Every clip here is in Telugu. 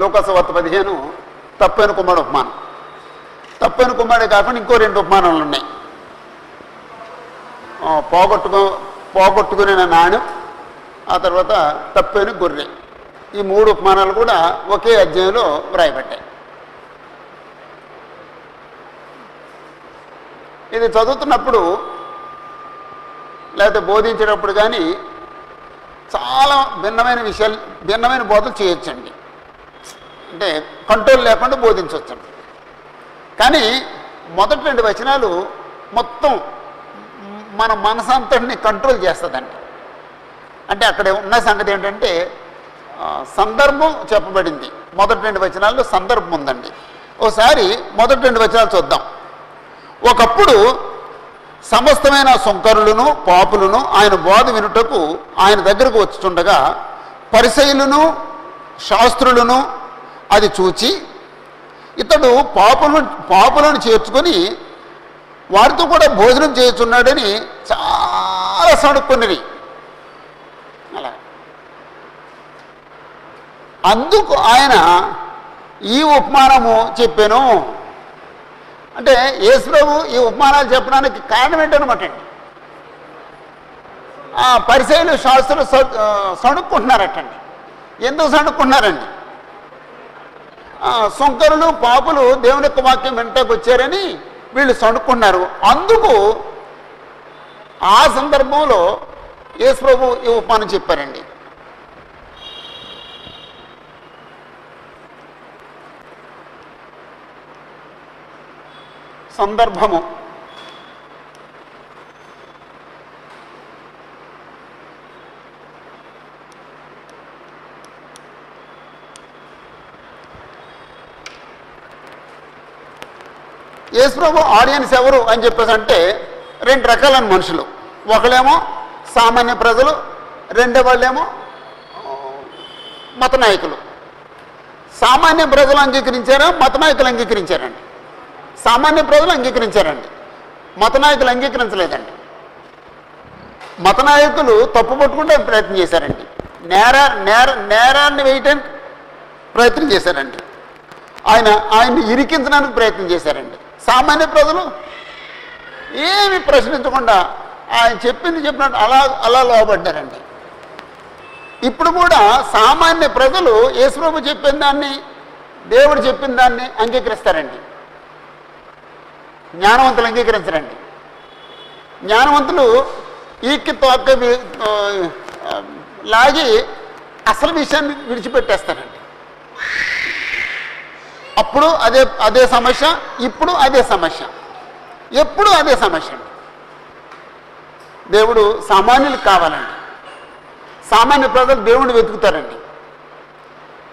లోకసవార్త పదిహేను తప్పైన కుమారుడు ఉపమానం. తప్పైన కుమారుడే కాకుండా ఇంకో రెండు ఉపమానాలు ఉన్నాయి. పోగొట్టుకో పోగొట్టుకునే నాణ్యం ఆ తర్వాత తప్పైన గొర్రె. ఈ మూడు ఉపమానాలు కూడా ఒకే అధ్యాయంలో వ్రాయబడ్డాయి. ఇది చదువుతున్నప్పుడు లేకపోతే బోధించేటప్పుడు కానీ చాలా భిన్నమైన విషయాలు భిన్నమైన బోధలు చేయొచ్చండి. అంటే కంట్రోల్ లేకుండా బోధించవచ్చు కానీ మొదటి రెండు వచనాలు మొత్తం మన మనసంతటిని కంట్రోల్ చేస్తుందండి అంటే అక్కడ ఉన్న సంగతి ఏంటంటే సందర్భం చెప్పబడింది. మొదటి రెండు వచనాల్లో సందర్భం ఉందండి. ఓసారి మొదటి రెండు వచనాలు చూద్దాం. ఒకప్పుడు సమస్తమైన సుంకరులను పాపులను ఆయన బోధ వినుటకు ఆయన దగ్గరకు వచ్చుండగా పరిసయులను శాస్త్రులను అది చూచి ఇతడు పాపులు పాపులను చేర్చుకొని వారితో కూడా భోజనం చేస్తున్నాడని చాలా సణుక్కున్నది. అలా. అందుకు ఆయన ఈ ఉపమానము చెప్పాను. అంటే యేసుప్రభు ఈ ఉపమానాలు చెప్పడానికి కారణం ఏంటనమాట అండి? ఆ పరిశైలు శాస్త్రులు సణుక్కుంటున్నారటండి. ఎందుకు సణుక్కుంటున్నారండి? సుంకరులు పాపులు దేవుని యొక్క వాక్యం వెంటకు వచ్చారని వీళ్ళు సణుక్కున్నారు అందుకు ఆ సందర్భంలో యేసుప్రభు ఈ ఉపమానం చెప్పారండి. సందర్భము. యేసుప్రభు ఆడియన్స్ ఎవరు అని చెప్పేసి అంటే రెండు రకాలైన మనుషులు. ఒకళ్ళేమో సామాన్య ప్రజలు రెండో వాళ్ళేమో మత నాయకులు. సామాన్య ప్రజలు అంగీకరించారా? మత నాయకులు అంగీకరించారండి. సామాన్య ప్రజలు అంగీకరించారండి. మత నాయకులు అంగీకరించలేదండి. మత నాయకులు తప్పు పట్టుకుంటే ప్రయత్నం చేశారండి. నేర నేర నేరాన్ని వేయటానికి ప్రయత్నం చేశారండి. ఆయన ఆయన్ని ఇరికించడానికి ప్రయత్నం చేశారండి. సామాన్య ప్రజలు ఏమి ప్రశ్నించకుండా ఆయన చెప్పింది చెప్పినట్టు అలా అలా లోపడ్డారండి ఇప్పుడు కూడా సామాన్య ప్రజలు యేసుప్రభు చెప్పిన దాన్ని దేవుడు చెప్పిన దాన్ని అంగీకరిస్తారండి. జ్ఞానవంతులు అంగీకరించరండి. జ్ఞానవంతులు ఈక్కి తోక్క లాగి అసలు విషయాన్ని విడిచిపెట్టేస్తారండి. అప్పుడు అదే అదే సమస్య ఇప్పుడు అదే సమస్య. ఎప్పుడు అదే సమస్య దేవుడు సామాన్యులకు కావాలండి. సామాన్య ప్రజలు దేవుణ్ణి వెతుకుతారండి.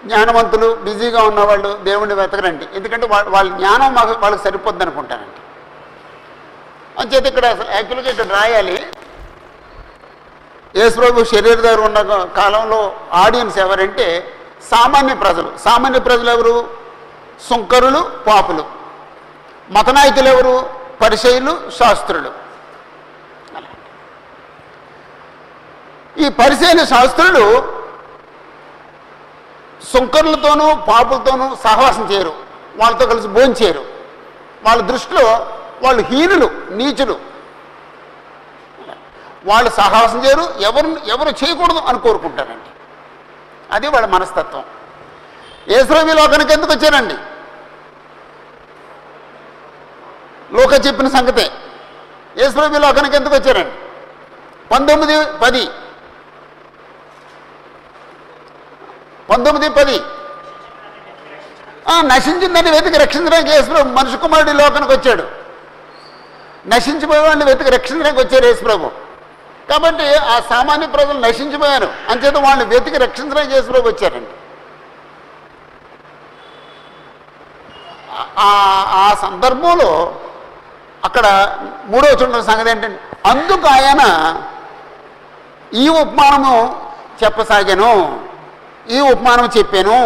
జ్ఞానవంతులు బిజీగా ఉన్నవాళ్ళు దేవుణ్ణి వెతకరండి. ఎందుకంటే వాళ్ళ వాళ్ళ జ్ఞానం మాకు వాళ్ళకి సరిపోద్ది అనుకుంటారండి. అంచేత ఇక్కడ అసలు యాక్చువల్గా ఇక్కడ రాయాలి. యేసుప్రభు దగ్గర ఉన్న కాలంలో ఆడియన్స్ ఎవరంటే సామాన్య ప్రజలు. సామాన్య ప్రజలు ఎవరు? సుంకరులు పాపులు. మతనాయకులు ఎవరు? పరిచయులు శాస్త్రులు. ఈ పరిచయన శాస్త్రులు సుంకరులతోనూ పాపులతోనూ సహవాసం చేయరు. వాళ్ళతో కలిసి భోంచేయరు వాళ్ళ దృష్టిలో వాళ్ళు హీనులు నీచులు. వాళ్ళు సహవాసం చేయరు ఎవరు ఎవరు చేయకూడదు అని కోరుకుంటారండి. అది వాళ్ళ మనస్తత్వం. ఏసురవి లోకానికి ఎందుకు వచ్చారండి? లోక చెప్పిన సంగతే. ఏసురవి లోకానికి ఎందుకు వచ్చారండి? పంతొమ్మిది పది. పంతొమ్మిది పది. ఆ, నశించిందని వెతికి రక్షించడానికి యేసుప్రభు మనుషు కుమారుడి లోకానికి వచ్చాడు. నశించిపోయే వాళ్ళని వెతికి రక్షించడానికి వచ్చారు యేసుప్రభు కాబట్టి ఆ సామాన్య ప్రజలు నశించిపోయారు. అంచేత వాళ్ళని వెతికి రక్షించడానికి యేసుప్రభు వచ్చారండి. ఆ- ఆ సందర్భంలో అక్కడ మూడో చూడ సంగతి ఏంటంటే అందుకు ఆయన ఈ ఉపమానము చెప్పసాగాను ఈ ఉపమానం చెప్పాను.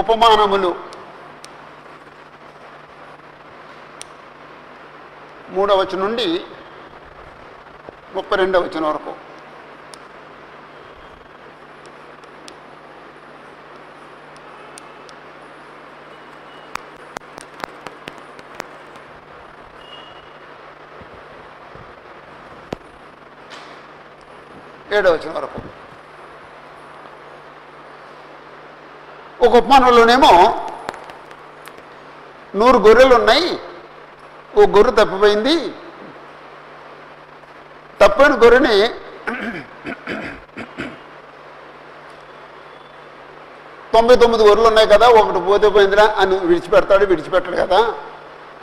ఉపమానములు. మూడవ వచనం నుండి ముప్పై రెండవ వచనం వరకు. ఏడవ వచనం వరకు. ఒక ఉపమానంలోనేమో నూరు గొర్రెలు ఉన్నాయి ఓ గొర్రె తప్పిపోయింది. తప్పని గొర్రెని తొంభై తొమ్మిది గొర్రెలు ఉన్నాయి కదా ఒకటి పోతే పోయిందిరా అని విడిచిపెడతాడు విడిచిపెట్టాడు కదా.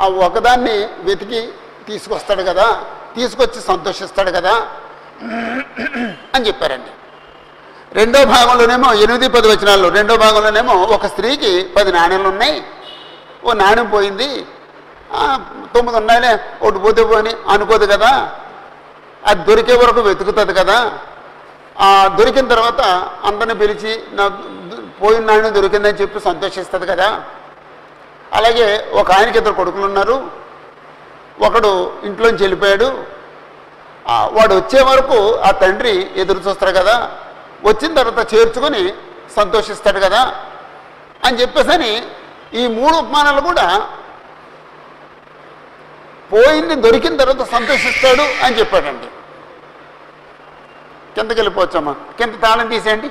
ఆ ఒకదాన్ని వెతికి తీసుకొస్తాడు కదా తీసుకొచ్చి సంతోషిస్తాడు కదా అని చెప్పారండి. రెండో భాగంలోనేమో ఎనిమిది పది వచనాల్లో రెండో భాగంలోనేమో ఒక స్త్రీకి పది నాణ్యాలు ఉన్నాయి. ఓ నాణ్యం పోయింది తొమ్మిది ఉన్నాయిలే ఒకటి పోతే పోని అనుకోదు కదా. అది దొరికే వరకు వెతుకుతుంది కదా. ఆ దొరికిన తర్వాత అందరిని పిలిచి నాకు పోయిన నాయన దొరికిందని చెప్పి సంతోషిస్తుంది కదా. అలాగే ఒక ఆయనకి ఇద్దరు కొడుకులు ఉన్నారు. ఒకడు ఇంట్లోంచి వెళ్ళిపోయాడు. వాడు వచ్చే వరకు ఆ తండ్రి ఎదురు చూస్తాడు కదా. వచ్చిన తర్వాత చేర్చుకొని సంతోషిస్తాడు కదా. అని చెప్పేసని ఈ మూడు ఉపమానాలు కూడా పోయింది దొరికిన తర్వాత సంతోషిస్తాడు అని చెప్పాడండి. కిందకి వెళ్ళిపోవచ్చమ్మా. కింద తాళం తీసేయండి.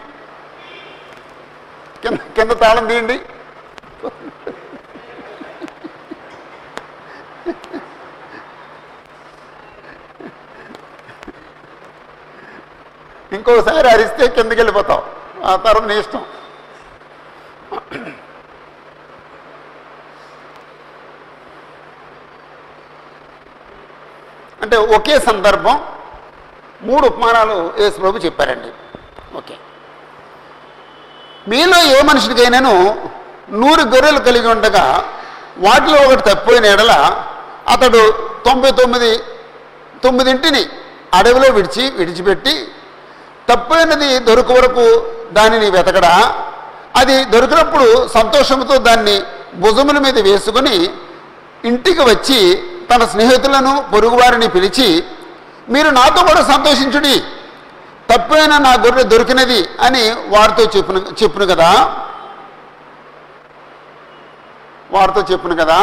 కింద కింద తాళం తీయండి. ఇంకోసారి అరిస్తే కిందకి వెళ్ళిపోతావు ఆ తర్వాత నీ ఇష్టం అంటే ఒకే సందర్భం మూడు ఉపమానాలు యేసు ప్రభు చెప్పారండి. ఓకే. మీలో ఏ మనిషికైనాను నూరు గొర్రెలు కలిగి ఉండగా వాటిలో ఒకటి తప్పిపోయిన ఎడల అతడు తొంభై తొమ్మిది తొమ్మిదింటిని అడవిలో విడిచి విడిచిపెట్టి తప్పైనది దొరక వరకు దానిని వెతకడా? అది దొరికినప్పుడు సంతోషంతో దాన్ని భుజముల మీద వేసుకుని ఇంటికి వచ్చి తన స్నేహితులను పొరుగువారిని పిలిచి మీరు నాతో కూడా సంతోషించుడి. తప్పైన నా గొర్రె దొరికినది అని వారితో చెప్పును చెప్పును కదా. వారితో చెప్పును కదా.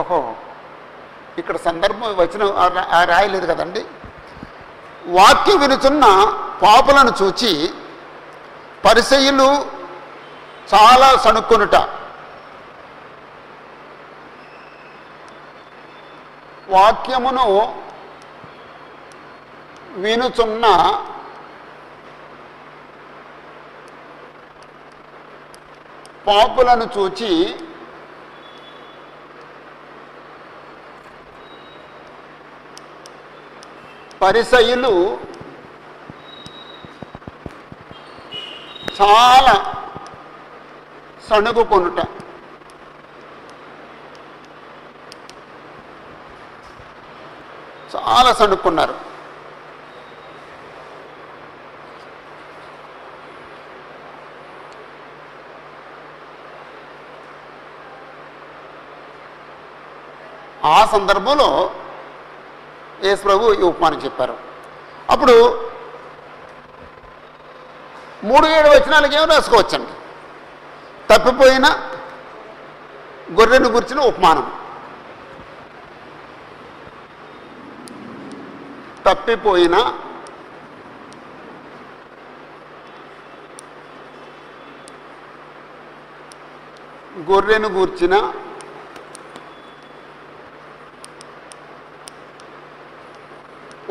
ఓహో ఇక్కడ సందర్భం వచ్చిన రాయలేదు కదండి. వాక్యం వినుచున్న పాపులను చూచి పరిసయ్యులు చాలా సణుక్కునుట. వాక్యమును వినుచున్న పాపులను చూచి పరిసయులు చాలా సణుగుకొనుట. చాలా సణుక్కున్నారు. ఆ సందర్భంలో యేసు ప్రభు ఈ ఉపమానం చెప్పారు. అప్పుడు మూడు ఏడు వచనాలకి ఏమో రాసుకోవచ్చండి. తప్పిపోయిన గొర్రెను గుర్చిన ఉపమానం. తప్పిపోయిన గొర్రెను గూర్చిన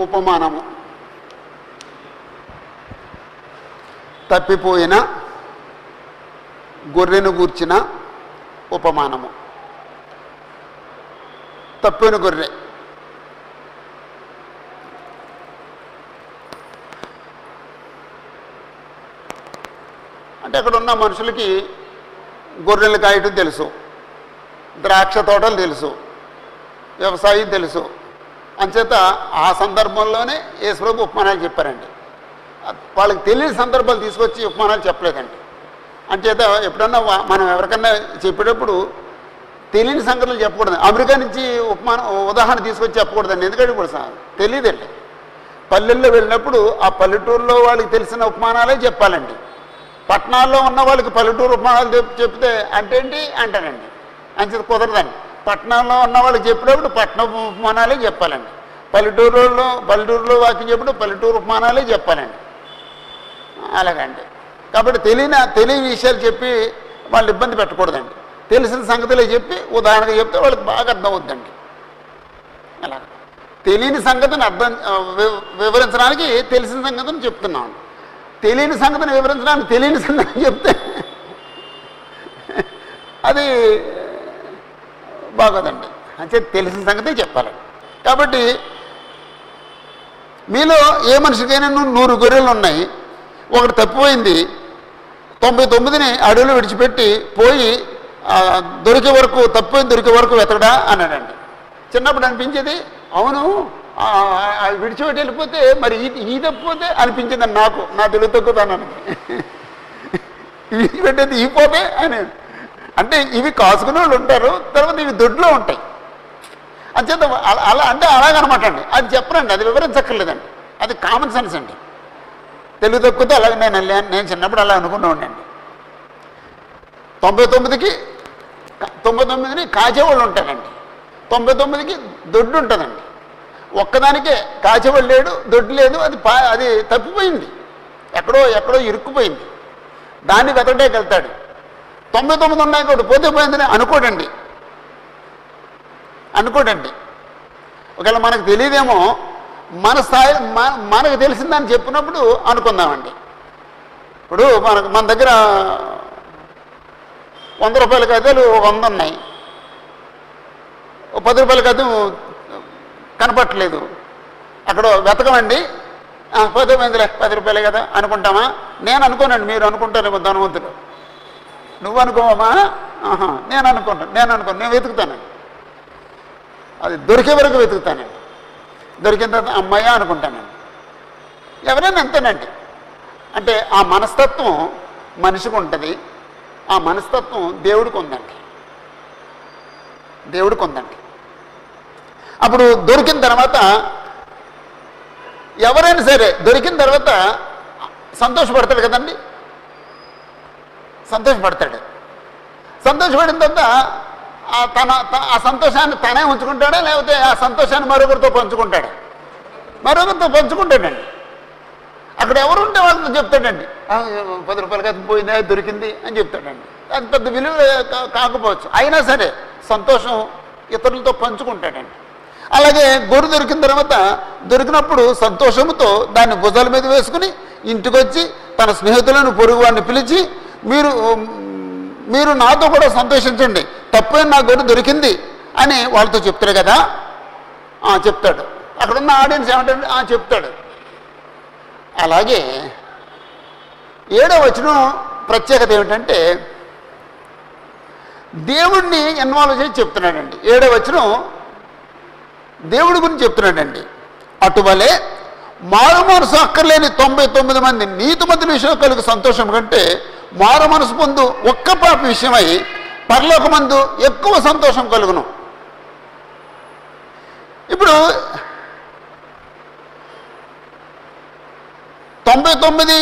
ఉపమానము. తప్పిపోయిన గొర్రెను గూర్చిన ఉపమానము. తప్పిన గొర్రె. అంటే అక్కడ ఉన్న మనుషులకి గొర్రెలు కాయటం తెలుసు. ద్రాక్ష తోటలు తెలుసు. వ్యవసాయం తెలుసు. అంచేత ఆ సందర్భంలోనే యేసుప్రభు ఉపమానాలు చెప్పారండి. వాళ్ళకి తెలియని సందర్భాలు తీసుకొచ్చి ఉపమానాలు చెప్పలేదండి. అంచేత ఎప్పుడన్నా మనం ఎవరికన్నా చెప్పేటప్పుడు తెలియని సంగతులు చెప్పకూడదు. అమెరికా నుంచి ఉపమానం ఉదాహరణ తీసుకొచ్చి చెప్పకూడదండి. ఎందుకంటే ఇప్పుడు సార్ తెలియదండి పల్లెల్లో వెళ్ళినప్పుడు ఆ పల్లెటూరులో వాళ్ళకి తెలిసిన ఉపమానాలే చెప్పాలండి. పట్టణాల్లో ఉన్న వాళ్ళకి పల్లెటూరు ఉపమానాలు చెప్తే అంటే ఏంటి? అంటారండి. అంచేది కుదరదండి. పట్టణంలో ఉన్న వాళ్ళకి చెప్పినప్పుడు పట్టణ ఉపమానాలే చెప్పాలండి. పల్లెటూరులో పల్లెటూరులో వాక్యం చెప్పినప్పుడు పల్లెటూరు ఉపమానాలే చెప్పాలండి. అలాగండి. కాబట్టి తెలియని తెలియని విషయాలు చెప్పి వాళ్ళు ఇబ్బంది పెట్టకూడదండి. తెలిసిన సంగతులే చెప్పి ఉదాహరణగా చెప్తే వాళ్ళకి బాగా అర్థం అవుద్దండి అలా. తెలియని సంగతిని అర్థం వివరించడానికి తెలిసిన సంగతిని చెప్తున్నాను తెలియని సంగతిని వివరించడానికి తెలియని సంగతిని చెప్తే అది బాగోదండి. అంటే తెలిసిన సంగతే చెప్పాలండి. కాబట్టి మీలో ఏ మనిషికైనా నూరు గొర్రెలు ఉన్నాయి ఒకటి తప్పిపోయింది. తొంభై తొమ్మిదిని అడవిలో విడిచిపెట్టి పోయి దొరికే వరకు తప్పిపోయింది దొరికే వరకు వెతకడా? అన్నాడండి. చిన్నప్పుడు అనిపించేది అవును విడిచిపెట్టి వెళ్ళిపోతే మరి ఈ ఈ తప్పిపోతే? అనిపించిందండి నాకు నా తెలుగు తగ్గుతానని విడిచిపెట్టేది ఈ పోతే అని. అంటే ఇవి కాసుకునే వాళ్ళు ఉంటారు తర్వాత ఇవి దొడ్లో ఉంటాయి. అంచేత అలా- అలా అంటే అలాగనమాట అండి. అది చెప్పరండి అది వివరించక్కర్లేదండి. అది కామన్ సెన్స్ అండి. తెలుగు తక్కువతో అలాగే నేను వెళ్ళాను నేను చిన్నప్పుడు అలా అనుకున్నా ఉండండి తొంభై తొమ్మిదికి తొంభై తొమ్మిదిని కాచేవాళ్ళు ఉంటారండి. తొంభై తొమ్మిదికి దొడ్డు ఉంటుందండి. ఒక్కదానికే కాచేవాళ్ళు లేడు దొడ్డు లేదు అది పా అది తప్పిపోయింది. ఎక్కడో ఎక్కడో ఇరుక్కుపోయింది. దాన్ని వెతకటే వెళ్తాడు. తొంభై తొమ్మిది ఉన్నాయి కూడా పోతే పోయిందని అనుకోడండి. అనుకోడండి. ఒకవేళ మనకు తెలియదేమో మన స్థాయి మన- మనకు తెలిసిందని చెప్పినప్పుడు అనుకుందామండి. ఇప్పుడు మనకు మన దగ్గర వంద రూపాయల కథలు వంద ఉన్నాయి. పది రూపాయల కథ కనపట్టలేదు అక్కడ వెతకమండి. పది మందిలే పది రూపాయలే కదా అనుకుంటామా? నేను అనుకోనండి మీరు అనుకుంటారేమో ధనవంతులు. నువ్వు అనుకోవమ్మా? ఆహా నేను అనుకుంటాను నేను అనుకోను నేను వెతుకుతానండి. అది దొరికే వరకు వెతుకుతానండి. దొరికిన తర్వాత అమ్మాయి అనుకుంటానండి ఎవరైనా అంతేనండి. అంటే ఆ మనస్తత్వం మనిషికి ఉంటుంది ఆ మనస్తత్వం దేవుడికి ఉందండి. దేవుడికి ఉందండి. అప్పుడు దొరికిన తర్వాత ఎవరైనా సరే దొరికిన తర్వాత సంతోషపడతాడు కదండి? సంతోషపడతాడు. సంతోషపడిన తర్వాత తన త- ఆ సంతోషాన్ని తనే ఉంచుకుంటాడా లేకపోతే ఆ సంతోషాన్ని మరొకరితో పంచుకుంటాడా? మరొకరితో పంచుకుంటాడండి. అక్కడ ఎవరు ఉంటే వాళ్ళతో చెప్తాడండి. పది రూపాయలు అది పోయిందా? దొరికింది? అని చెప్తాడండి. అది పెద్ద విలువ కాకపోవచ్చు. అయినా సరే సంతోషం ఇతరులతో పంచుకుంటాడండి. అలాగే గొర్రె దొరికిన తర్వాత దొరికినప్పుడు సంతోషంతో దాన్ని భుజాల మీద వేసుకుని ఇంటికి వచ్చి తన స్నేహితులను పొరుగు వారిని పిలిచి మీరు మీరు నాతో కూడా సంతోషించండి. తప్పేం నా గొర్రె దొరికింది అని వాళ్ళతో చెప్తారు కదా. ఆ, చెప్తాడు. అక్కడున్న ఆడియన్స్ ఏమంటాడు ఆ చెప్తాడు. అలాగే ఏడో వచనం ప్రత్యేకత ఏమిటంటే దేవుణ్ణి ఇన్వాల్వ్ చేసి చెప్తున్నాడండి. ఏడో వచనం దేవుడి గురించి చెప్తున్నాడండి. అటువలే మారు మనసు అక్కర్లేని తొంభై తొమ్మిది మంది నీతిమంతుల విషయంలో కలుగు సంతోషం కంటే మారు మనసు పొందు ఒక్క పాప విషయమై పరలోకమందు ఎక్కువ సంతోషం కలుగును. ఇప్పుడు తొంభై తొమ్మిది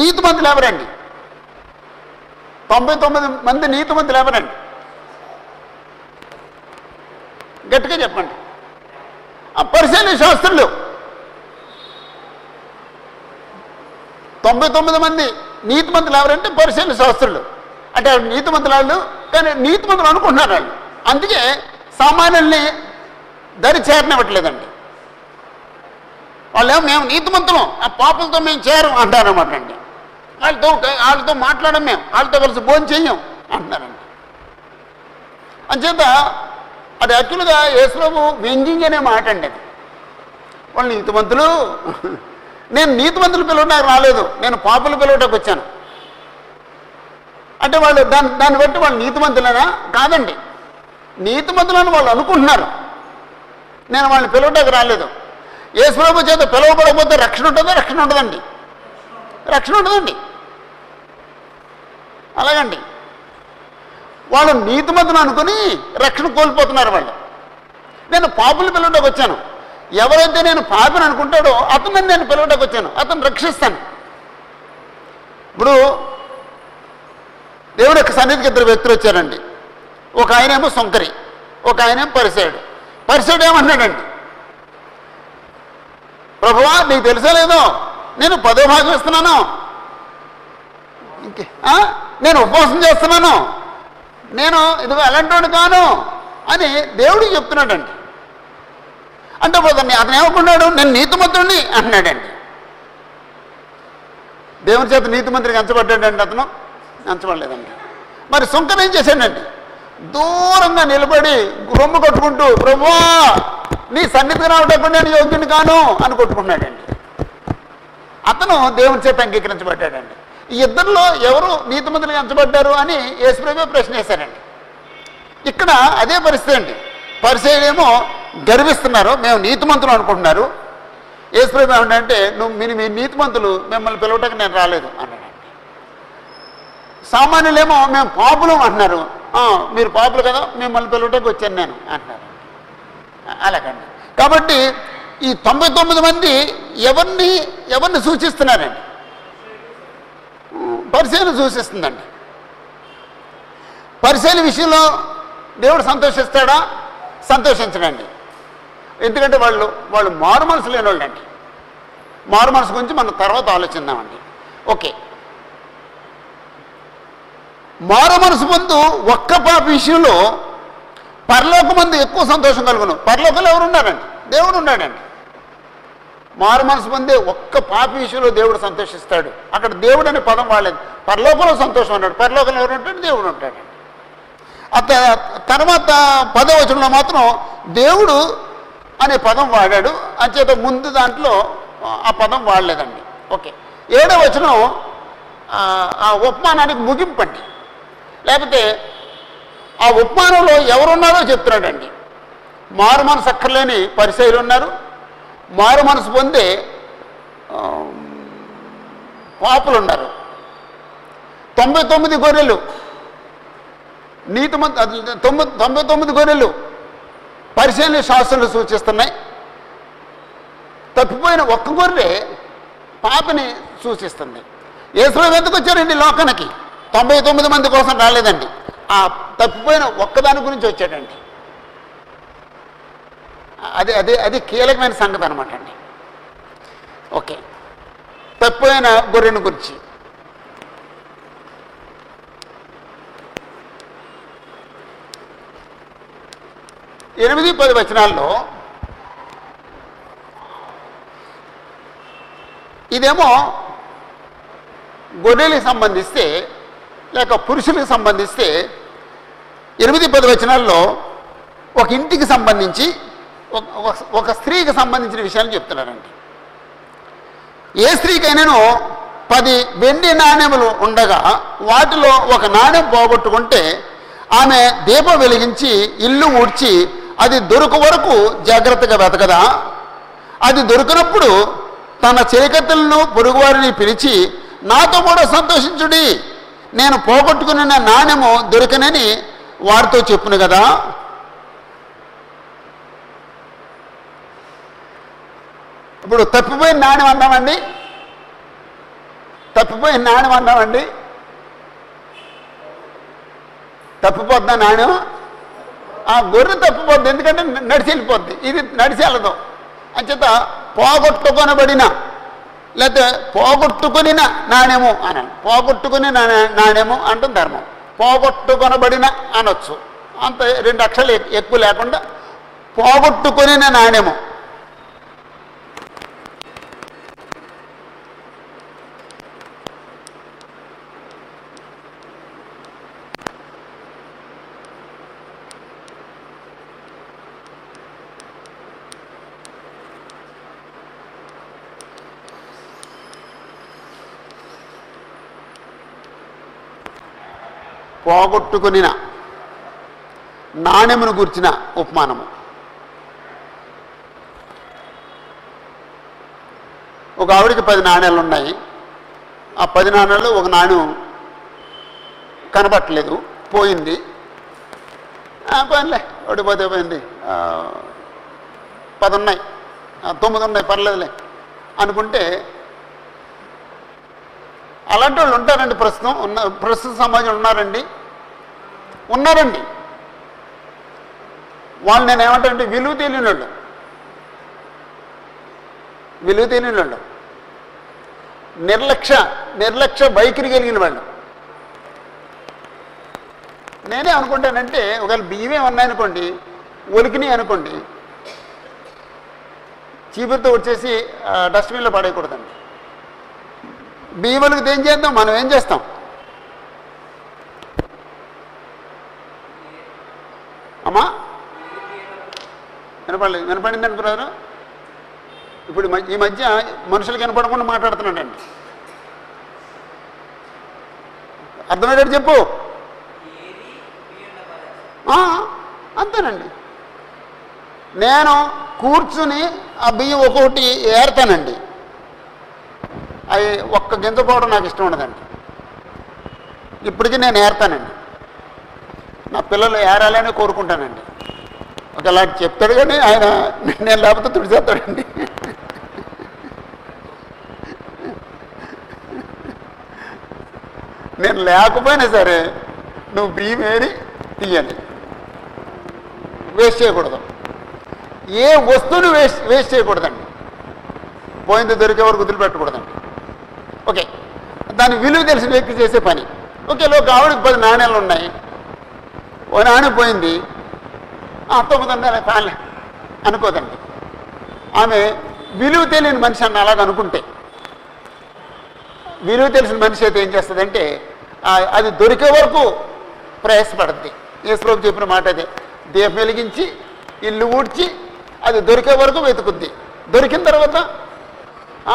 నీతిమంతులు ఎవరండి తొంభై తొమ్మిది మంది నీతిమంతులు ఎవరండి గట్టిగా చెప్పండి. ఆ పరిశీలన శాస్త్రులు తొంభై తొమ్మిది మంది నీతిమంతులు ఎవరంటే పరిశీలన శాస్త్రులు. అంటే నీతి నీతిమంతులు వాళ్ళు కానీ నీతిమంతులు అనుకుంటున్నారు వాళ్ళు. అందుకే సామాన్యుల్ని దరి చేరనివ్వట్లేదండి. వాళ్ళేమో మేము నీతిమంతులం ఆ పాపలతో మేము చేరం అంటారన్నమాట అండి వాళ్ళతో వాళ్ళతో మాట్లాడం మేము వాళ్ళతో కలిసి భోజనం చెయ్యం అంటున్నారండి. అంచేత అది యాక్చువల్గా యేసులోపు వ్యంగ్యంగ్ అనే మాట అండి అది. వాళ్ళు నీతిమంతులు నేను నీతిమంతులు పిలవడానికి రాలేదు. నేను పాపులు పిలవటానికి వచ్చాను. అంటే వాళ్ళు దాన్ని దాన్ని బట్టి వాళ్ళు నీతిమంతులేనా? కాదండి. నీతిమంతులని వాళ్ళు అనుకుంటున్నారు. నేను వాళ్ళని పిలవటానికి రాలేదు. యేసుప్రభు చేత పిలవబడకపోతే రక్షణ ఉంటుందా? రక్షణ ఉండదండి. రక్షణ ఉండదండి. అలాగండి. వాళ్ళు నీతిమంతులు అనుకుని రక్షణ కోల్పోతున్నారు వాళ్ళు. నేను పాపులు పిల్లలకు వచ్చాను. ఎవరైతే నేను పాపిని అనుకుంటాడో అతను నేను పిలవడానికి వచ్చాను. అతను రక్షిస్తాను. ఇప్పుడు దేవుని యొక్క సన్నిధికి ఇద్దరు వ్యక్తులు వచ్చారండి. ఒక ఆయనేమో సొంకరి ఒక ఆయనేమో పరిసేడు పరిసేడు ఏమన్నాడండి? ప్రభువా నీకు తెలుసా లేదో? నేను పదో భాగం ఇస్తున్నాను. ఇంకే నేను ఉపవాసం చేస్తున్నాను. నేను ఇదిగో ఎలాంటి కాను అని దేవుడికి చెప్తున్నాడండి. అంటే పోతండి అతను ఏమనుకున్నాడు నేను నీతిమంతుడిని అంటున్నాడండి. దేవుని చేత నీతిమంత్రికి ఎంచబడ్డాడండి అతను? ఎంచబడలేదండి మరి సుంకం ఏం చేశాడండి? దూరంగా నిలబడి రొమ్ము కొట్టుకుంటూ ప్రభువా నీ సన్నిధికి రావటప్పుడు నేను యోగ్యుని కాను అని కొట్టుకున్నాడండి. అతను దేవుని చేత అంగీకరించబడ్డాడండి. ఈ ఇద్దరిలో ఎవరు నీతిమంతులుగా ఎంచబడ్డారు అని యేసుప్రభు ప్రశ్న వేశారండి. ఇక్కడ అదే పరిస్థితి అండి. పరిచయమేమో గర్విస్తున్నారు మేము నీతిమంతులు అనుకుంటున్నారు. ఏసుప్రభు ఏమంటే నువ్వు మీ మీ నీతిమంతులు మిమ్మల్ని పిలవటానికి నేను రాలేదు అన్నాడు సామాన్యులేమో మేము పాపులు అంటున్నారు మీరు పాపులు కదా మిమ్మల్ని పిలవటానికి వచ్చాను నేను అంటున్నారు అలాగండి. కాబట్టి ఈ తొంభై తొమ్మిది మంది ఎవరిని ఎవరిని సూచిస్తున్నారండి? పరిశీలన సూచిస్తుందండి. పరిశీలన విషయంలో దేవుడు సంతోషిస్తాడా? సంతోషించడండి. ఎందుకంటే వాళ్ళు వాళ్ళు మారు మనసు లేని వాళ్ళండి మారు మనసు గురించి మనం తర్వాత ఆలోచిద్దామండి. ఓకే. మారు మనసు ముందు ఒక్క పాప విషయంలో పరలోక మందు ఎక్కువ సంతోషం కలుగును. పరలోకంలో ఎవరున్నారండి దేవుడు ఉన్నాడండి. మారు మనసు పొందే ఒక్క పాపి విషయంలో దేవుడు సంతోషిస్తాడు. అక్కడ దేవుడు అనే పదం వాడలేదు పరలోకంలో సంతోషం అన్నాడు పరలోకంలో ఎవరు ఉంటాడు? దేవుడు ఉంటాడు అత తర్వాత పదవచనంలో మాత్రం దేవుడు అనే పదం వాడాడు. అంచేత ముందు దాంట్లో ఆ పదం వాడలేదండి. ఓకే. ఏడో వచనం ఆ, ఉపమానానికి ముగింపండి. లేకపోతే ఆ ఉపమానంలో ఎవరున్నారో చెప్తున్నాడండి. మారు మనసు అక్కర్లేని పరిశైలు ఉన్నారు. మారు మనసు పొందే పాపులు ఉన్నారు. తొంభై తొమ్మిది గొర్రెలు. నీతి తొమ్మిది తొంభై తొమ్మిది గొర్రెలు. పరిశీలన శాస్త్రాలు సూచిస్తున్నాయి. తప్పిపోయిన ఒక్క గొర్రె పాపని సూచిస్తుంది. ఏసులో ఎందుకు వచ్చారండి లోకానికి. తొంభై తొమ్మిది మంది కోసం రాలేదండి. ఆ తప్పిపోయిన ఒక్కదాని గురించి వచ్చాడండి. అది అదే అది కీలకమైన సంగతి అనమాట అండి. ఓకే. తప్పిపోయిన గొర్రెను గురించి. ఎనిమిది పది వచనాల్లో ఇదేమో గొర్రెలకు సంబంధిస్తే లేక పురుషులకు సంబంధిస్తే ఎనిమిది పది వచనాల్లో ఒక ఇంటికి సంబంధించి ఒక- స్త్రీకి సంబంధించిన విషయాలు చెప్తున్నారండి ఏ స్త్రీకైనాను పది వెండి నాణ్యములు ఉండగా వాటిలో ఒక నాణ్యం పోగొట్టుకుంటే ఆమె దీపం వెలిగించి ఇల్లు ఊడ్చి అది దొరుకు వరకు జాగ్రత్తగా వెతకదా? అది దొరికినప్పుడు తన చేకత్తలను పొరుగువారిని పిలిచి నాతో కూడా సంతోషించుడి. నేను పోగొట్టుకున్న నాణ్యము దొరికనని వారితో చెప్పును కదా. ఇప్పుడు తప్పిపోయిన నాణ్యం అన్నామండి? తప్పిపోయిన నాణ్యం అన్నామండి? తప్పిపోద్దా నాణ్యం ఆ గొర్రె తప్పిపోద్ది ఎందుకంటే నడిచి వెళ్ళిపోద్ది ఇది నడిచి వెళ్ళదు అంచేత పోగొట్టుకొనబడిన లేకపోతే పోగొట్టుకుని నాణ్యము అనాలి పోగొట్టుకుని నాణ్యము అంటే ధర్మం. పోగొట్టుకొనబడిన అనొచ్చు. అంత రెండు అక్షరాలు ఎక్కువ లేకుండా పోగొట్టుకుని నాణ్యము. పోగొట్టుకునిన నాణ్యమును గుర్చిన ఉపమానము. ఒక ఆవిడకి పది నాణ్యాలు ఉన్నాయి ఆ పది నాణ్యాలు ఒక నాణ్యం కనబట్టలేదు పోయింది. ఆ, పోయినలే ఓడిపోతే పోయింది. పది ఉన్నాయి తొమ్మిది ఉన్నాయి పర్లేదులే అనుకుంటే అలాంటి వాళ్ళు ఉంటారండి ప్రస్తుతం. ఉన్న ప్రస్తుత సమాజం ఉన్నారండి. ఉన్నారండి. వాళ్ళు నేను ఏమంటానంటే విలువ తెలియని వాళ్ళు. విలువ తెలియని వాళ్ళు. నిర్లక్ష్య నిర్లక్ష్య వైఖరి కలిగిన వాళ్ళు. నేనే అనుకుంటానంటే ఒకవేళ బియ్యమే ఉన్నాయనుకోండి ఒలికినాయి అనుకోండి చీపురుతో వచ్చేసి డస్ట్బిన్లో పడేయకూడదండి. భీములకు దేం ఏం చేద్దాం? మనం ఏం చేస్తాం? అమ్మా? వినపడలేదు. వినపడిందండి బ్రదరు ఇప్పుడు ఈ మధ్య మనుషులు వినపడకుండా మాట్లాడుతున్నాడండి అర్థమయ్యేటట్టు చెప్పు. అంతేనండి. నేను కూర్చుని ఆ బియ్యం ఒక్కొక్కటి ఏరుతానండి. అవి ఒక్క గింజ పోవడం నాకు ఇష్టం ఉండదండి. ఇప్పటికీ నేను ఏరుతానండి. నా పిల్లలు ఏరాలని కోరుకుంటానండి. ఒకలా చెప్తాడు కానీ ఆయన నేను లేకపోతే తుడిచేస్తాడండి. నేను లేకపోయినా సరే నువ్వు బియ్యం ఏరి తీయాలి. వేస్ట్ చేయకూడదు. ఏ వస్తువుని వేస్ట్ వేస్ట్ చేయకూడదండి. పోయింది దొరికే వరకు వదిలిపెట్టకూడదండి. ఓకే. దాని విలువ తెలిసిన వ్యక్తి చేసే పని. ఓకే లోక ఆవిడకి పది నాణ్యాలు ఉన్నాయి. ఓ నాణ్యం పోయింది. ఆ, తొమ్మిది వందల కాళ్ళ అనుకోదండి. ఆమె విలువ తెలియని మనిషి అన్న అలాగ అనుకుంటే. విలువ తెలిసిన మనిషి అయితే ఏం చేస్తుందంటే అది దొరికే వరకు ప్రయాసపడుద్ది. ఈశ్వరం చెప్పిన మాట అదే. దీపం వెలిగించి ఇల్లు ఊడ్చి అది దొరికే వరకు వెతుకుద్ది. దొరికిన తర్వాత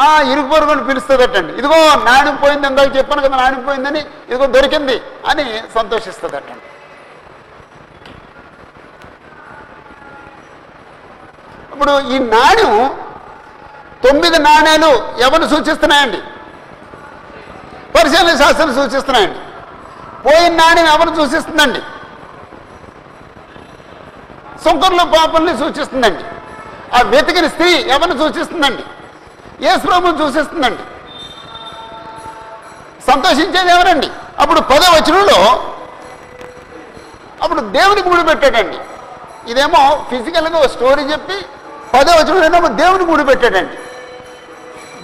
ఆ ఇరుగు పొరుగుని పిలుస్తుందటండి ఇదిగో నాణ్యం పోయింది ఇందాక చెప్పాను కదా నాణ్యం పోయిందని ఇదిగో దొరికింది అని సంతోషిస్తుందటండి ఇప్పుడు ఈ నాణ్యం తొమ్మిది నాణ్యాలు ఎవరిని సూచిస్తున్నాయండి? పరిశీలన శాస్త్రం సూచిస్తున్నాయండి. పోయిన నాణ్యం ఎవరు సూచిస్తుందండి? సుంకర్లు పాపల్ని సూచిస్తుందండి. ఆ వెతికిన స్త్రీ ఎవరిని సూచిస్తుందండి? యేసుప్రభుని చూసేస్తుందండి. సంతోషించేది ఎవరండి? అప్పుడు పదో వచనంలో అప్పుడు దేవునికి ముడి పెట్టాడండి ఇదేమో ఫిజికల్గా ఒక స్టోరీ చెప్పి పదో వచనంలో దేవునికి ముడి పెట్టాడండి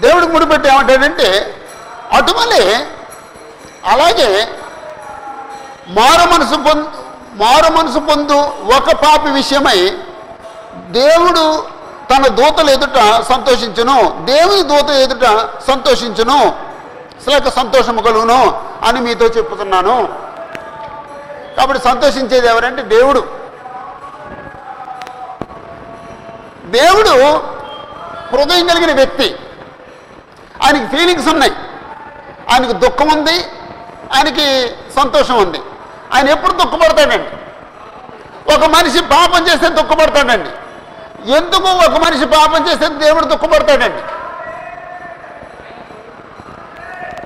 దేవుడికి ముడిపెట్టి ఏమంటాడంటే అటుమలే అలాగే మారు మనసు పొందు మారు మనసు పొందు ఒక పాపి విషయమై దేవుడు తన దూతల ఎదుట సంతోషించును. దేవుని దూత ఎదుట సంతోషించును. అసలు సంతోషము కలుగును అని మీతో చెప్పుతున్నాను. కాబట్టి సంతోషించేది ఎవరంటే దేవుడు. దేవుడు హృదయం కలిగిన వ్యక్తి. ఆయనకి ఫీలింగ్స్ ఉన్నాయి. ఆయనకి దుఃఖం ఉంది. ఆయనకి సంతోషం ఉంది. ఆయన ఎప్పుడు దుఃఖపడతాడండి? ఒక మనిషి పాపం చేస్తే దుఃఖపడతాడండి? ఎందుకు ఒక మనిషి పాపం చేస్తే దేవుడు దుఃఖపడతాడండి?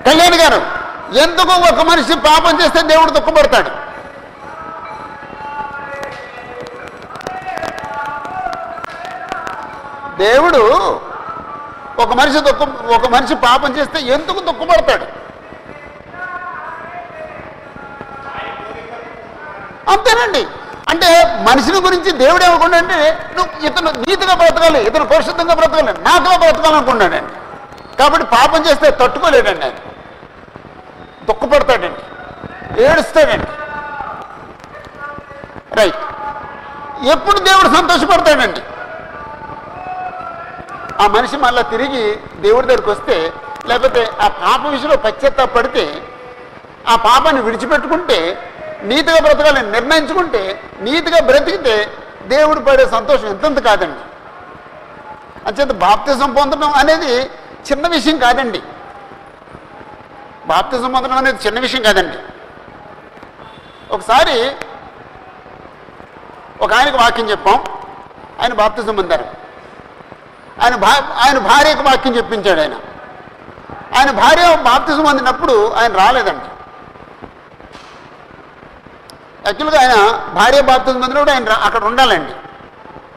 కళ్యాణ్ గారు ఎందుకు ఒక మనిషి పాపం చేస్తే దేవుడు దుఃఖపడతాడు? దేవుడు ఒక మనిషి దుఃఖం ఒక మనిషి పాపం చేస్తే ఎందుకు దుఃఖపడతాడు? అంతేనండి. అంటే మనిషిని గురించి దేవుడు ఏమకుండా అంటే నువ్వు ఇతను నీతిగా బ్రతకాలి ఇతను పరిశుద్ధంగా బ్రతకాలి నాకుగా బ్రతకాలనుకున్నాడండి కాబట్టి పాపం చేస్తే తట్టుకోలేడండి ఆయన. దుఃఖపడతాడండి ఏడుస్తాడండి రైట్ ఎప్పుడు దేవుడు సంతోషపడతాడండి ఆ మనిషి మళ్ళీ తిరిగి దేవుడి దగ్గరికి వస్తే లేకపోతే ఆ పాప విషయంలో పశ్చాత్తాపడితే ఆ పాపాన్ని విడిచిపెట్టుకుంటే నీతిగా బ్రతకాలని నిర్ణయించుకుంటే నీతిగా బ్రతికితే దేవుడు పడే సంతోషం ఎంతంత కాదండి. అంచేత బాప్తిజం పొందడం అనేది చిన్న విషయం కాదండి. బాప్తిజం పొందడం అనేది చిన్న విషయం కాదండి. ఒకసారి ఒక ఆయనకు వాక్యం చెప్పాం. ఆయన బాప్తిజం పొందారు. ఆయన భా ఆయన భార్యకు వాక్యం చెప్పించాడు ఆయన. ఆయన భార్య బాప్తిజం పొందినప్పుడు ఆయన రాలేదండి. యాక్చువల్గా ఆయన భార్య బాప్తిజం పొందినప్పుడు ఆయన రా- అక్కడ ఉండాలండి.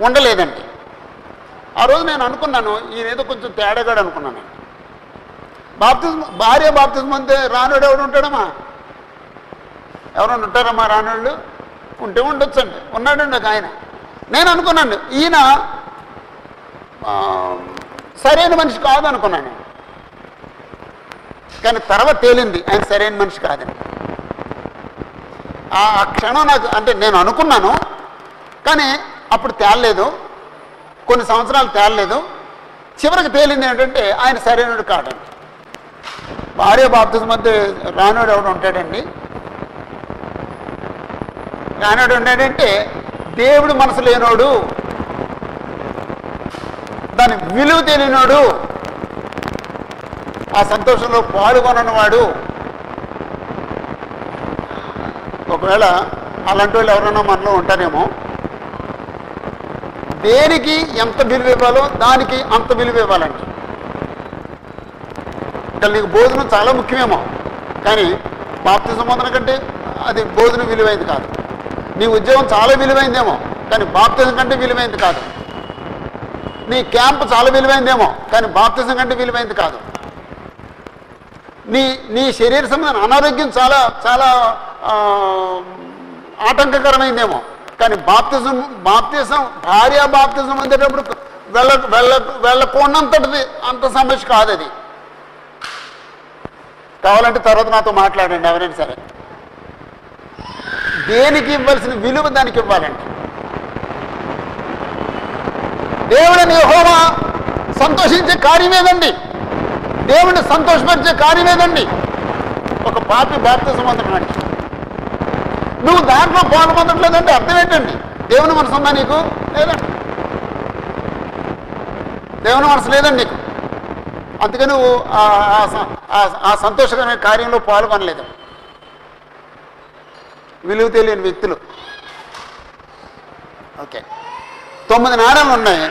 ఉండలేదండి. ఆ రోజు నేను అనుకున్నాను ఈయన ఏదో కొంచెం తేడాగాడు అనుకున్నాను బాప్తిజం భార్య బాప్తిజం పొందితే రానుడు ఎవడు ఉంటాడమ్మా? ఎవరైనా ఉంటారమ్మా రానుడు ఉంటే ఉండొచ్చండి. ఉన్నాడండి ఒక ఆయన. నేను అనుకున్నాను ఈయన సరైన మనిషి కాదు అనుకున్నాను కానీ తర్వాత తేలింది ఆయన సరైన మనిషి కాదని ఆ క్షణం నాకు అంటే నేను అనుకున్నాను కానీ అప్పుడు తేలలేదు కొన్ని సంవత్సరాలు తేలలేదు. చివరికి తేలింది ఏంటంటే ఆయన సరైనడు కాడండి. భార్య బాప్తిజం మధ్య రానుడు ఎవడు ఉంటాడండి. రానుడు ఉంటాడంటే దేవుడు మనసు లేనోడు దాని విలువ తెలియనోడు ఆ సంతోషంలో పాల్గొననివాడు ఒకవేళ అలాంటి వాళ్ళు ఎవరైనా మనలో ఉంటారేమో దేనికి ఎంత విలువ ఇవ్వాలో దానికి అంత విలువ ఇవ్వాలండి ఇక్కడ నీకు భోజనం చాలా ముఖ్యమేమో కానీ బాప్తి సంబంధం కంటే అది భోజనం విలువైంది కాదు. నీ ఉద్యోగం చాలా విలువైందేమో కానీ బాప్తిజం కంటే విలువైంది కాదు. నీ క్యాంప్ చాలా విలువైందేమో కానీ బాప్తిజం కంటే విలువైంది కాదు. నీ నీ శరీర సంబంధం అనారోగ్యం చాలా చాలా ఆటంకకరమైందేమో. కానీ బాప్తిజం బాప్తిజం భార్య బాప్తిజం అందేటప్పుడు వెళ్ళ వెళ్ళ వెళ్ళకున్నంతటిది అంత సమస్య కాదు అది కావాలంటే తర్వాత నాతో మాట్లాడండి ఎవరైనా సరే. దేనికి ఇవ్వాల్సిన విలువ దానికి ఇవ్వాలండి. దేవుడిని హోమా సంతోషించే కార్యమేదండి దేవుడిని సంతోషపరిచే కార్యమేదండి ఒక పాపి బాప్తిజం పొందడం నువ్వు దాంట్లో పాల్పొందట్లేదంటే అర్థం ఏంటండి? దేవుని మనసు ఉందా నీకు? లేదండి దేవుని మనసు లేదండి నీకు. అందుకని నువ్వు ఆ- ఆ సంతోషకరమైన కార్యంలో పాల్గొనలేదు. విలువ తెలియని వ్యక్తులు. ఓకే. తొమ్మిది నాణాలు ఉన్నాయి.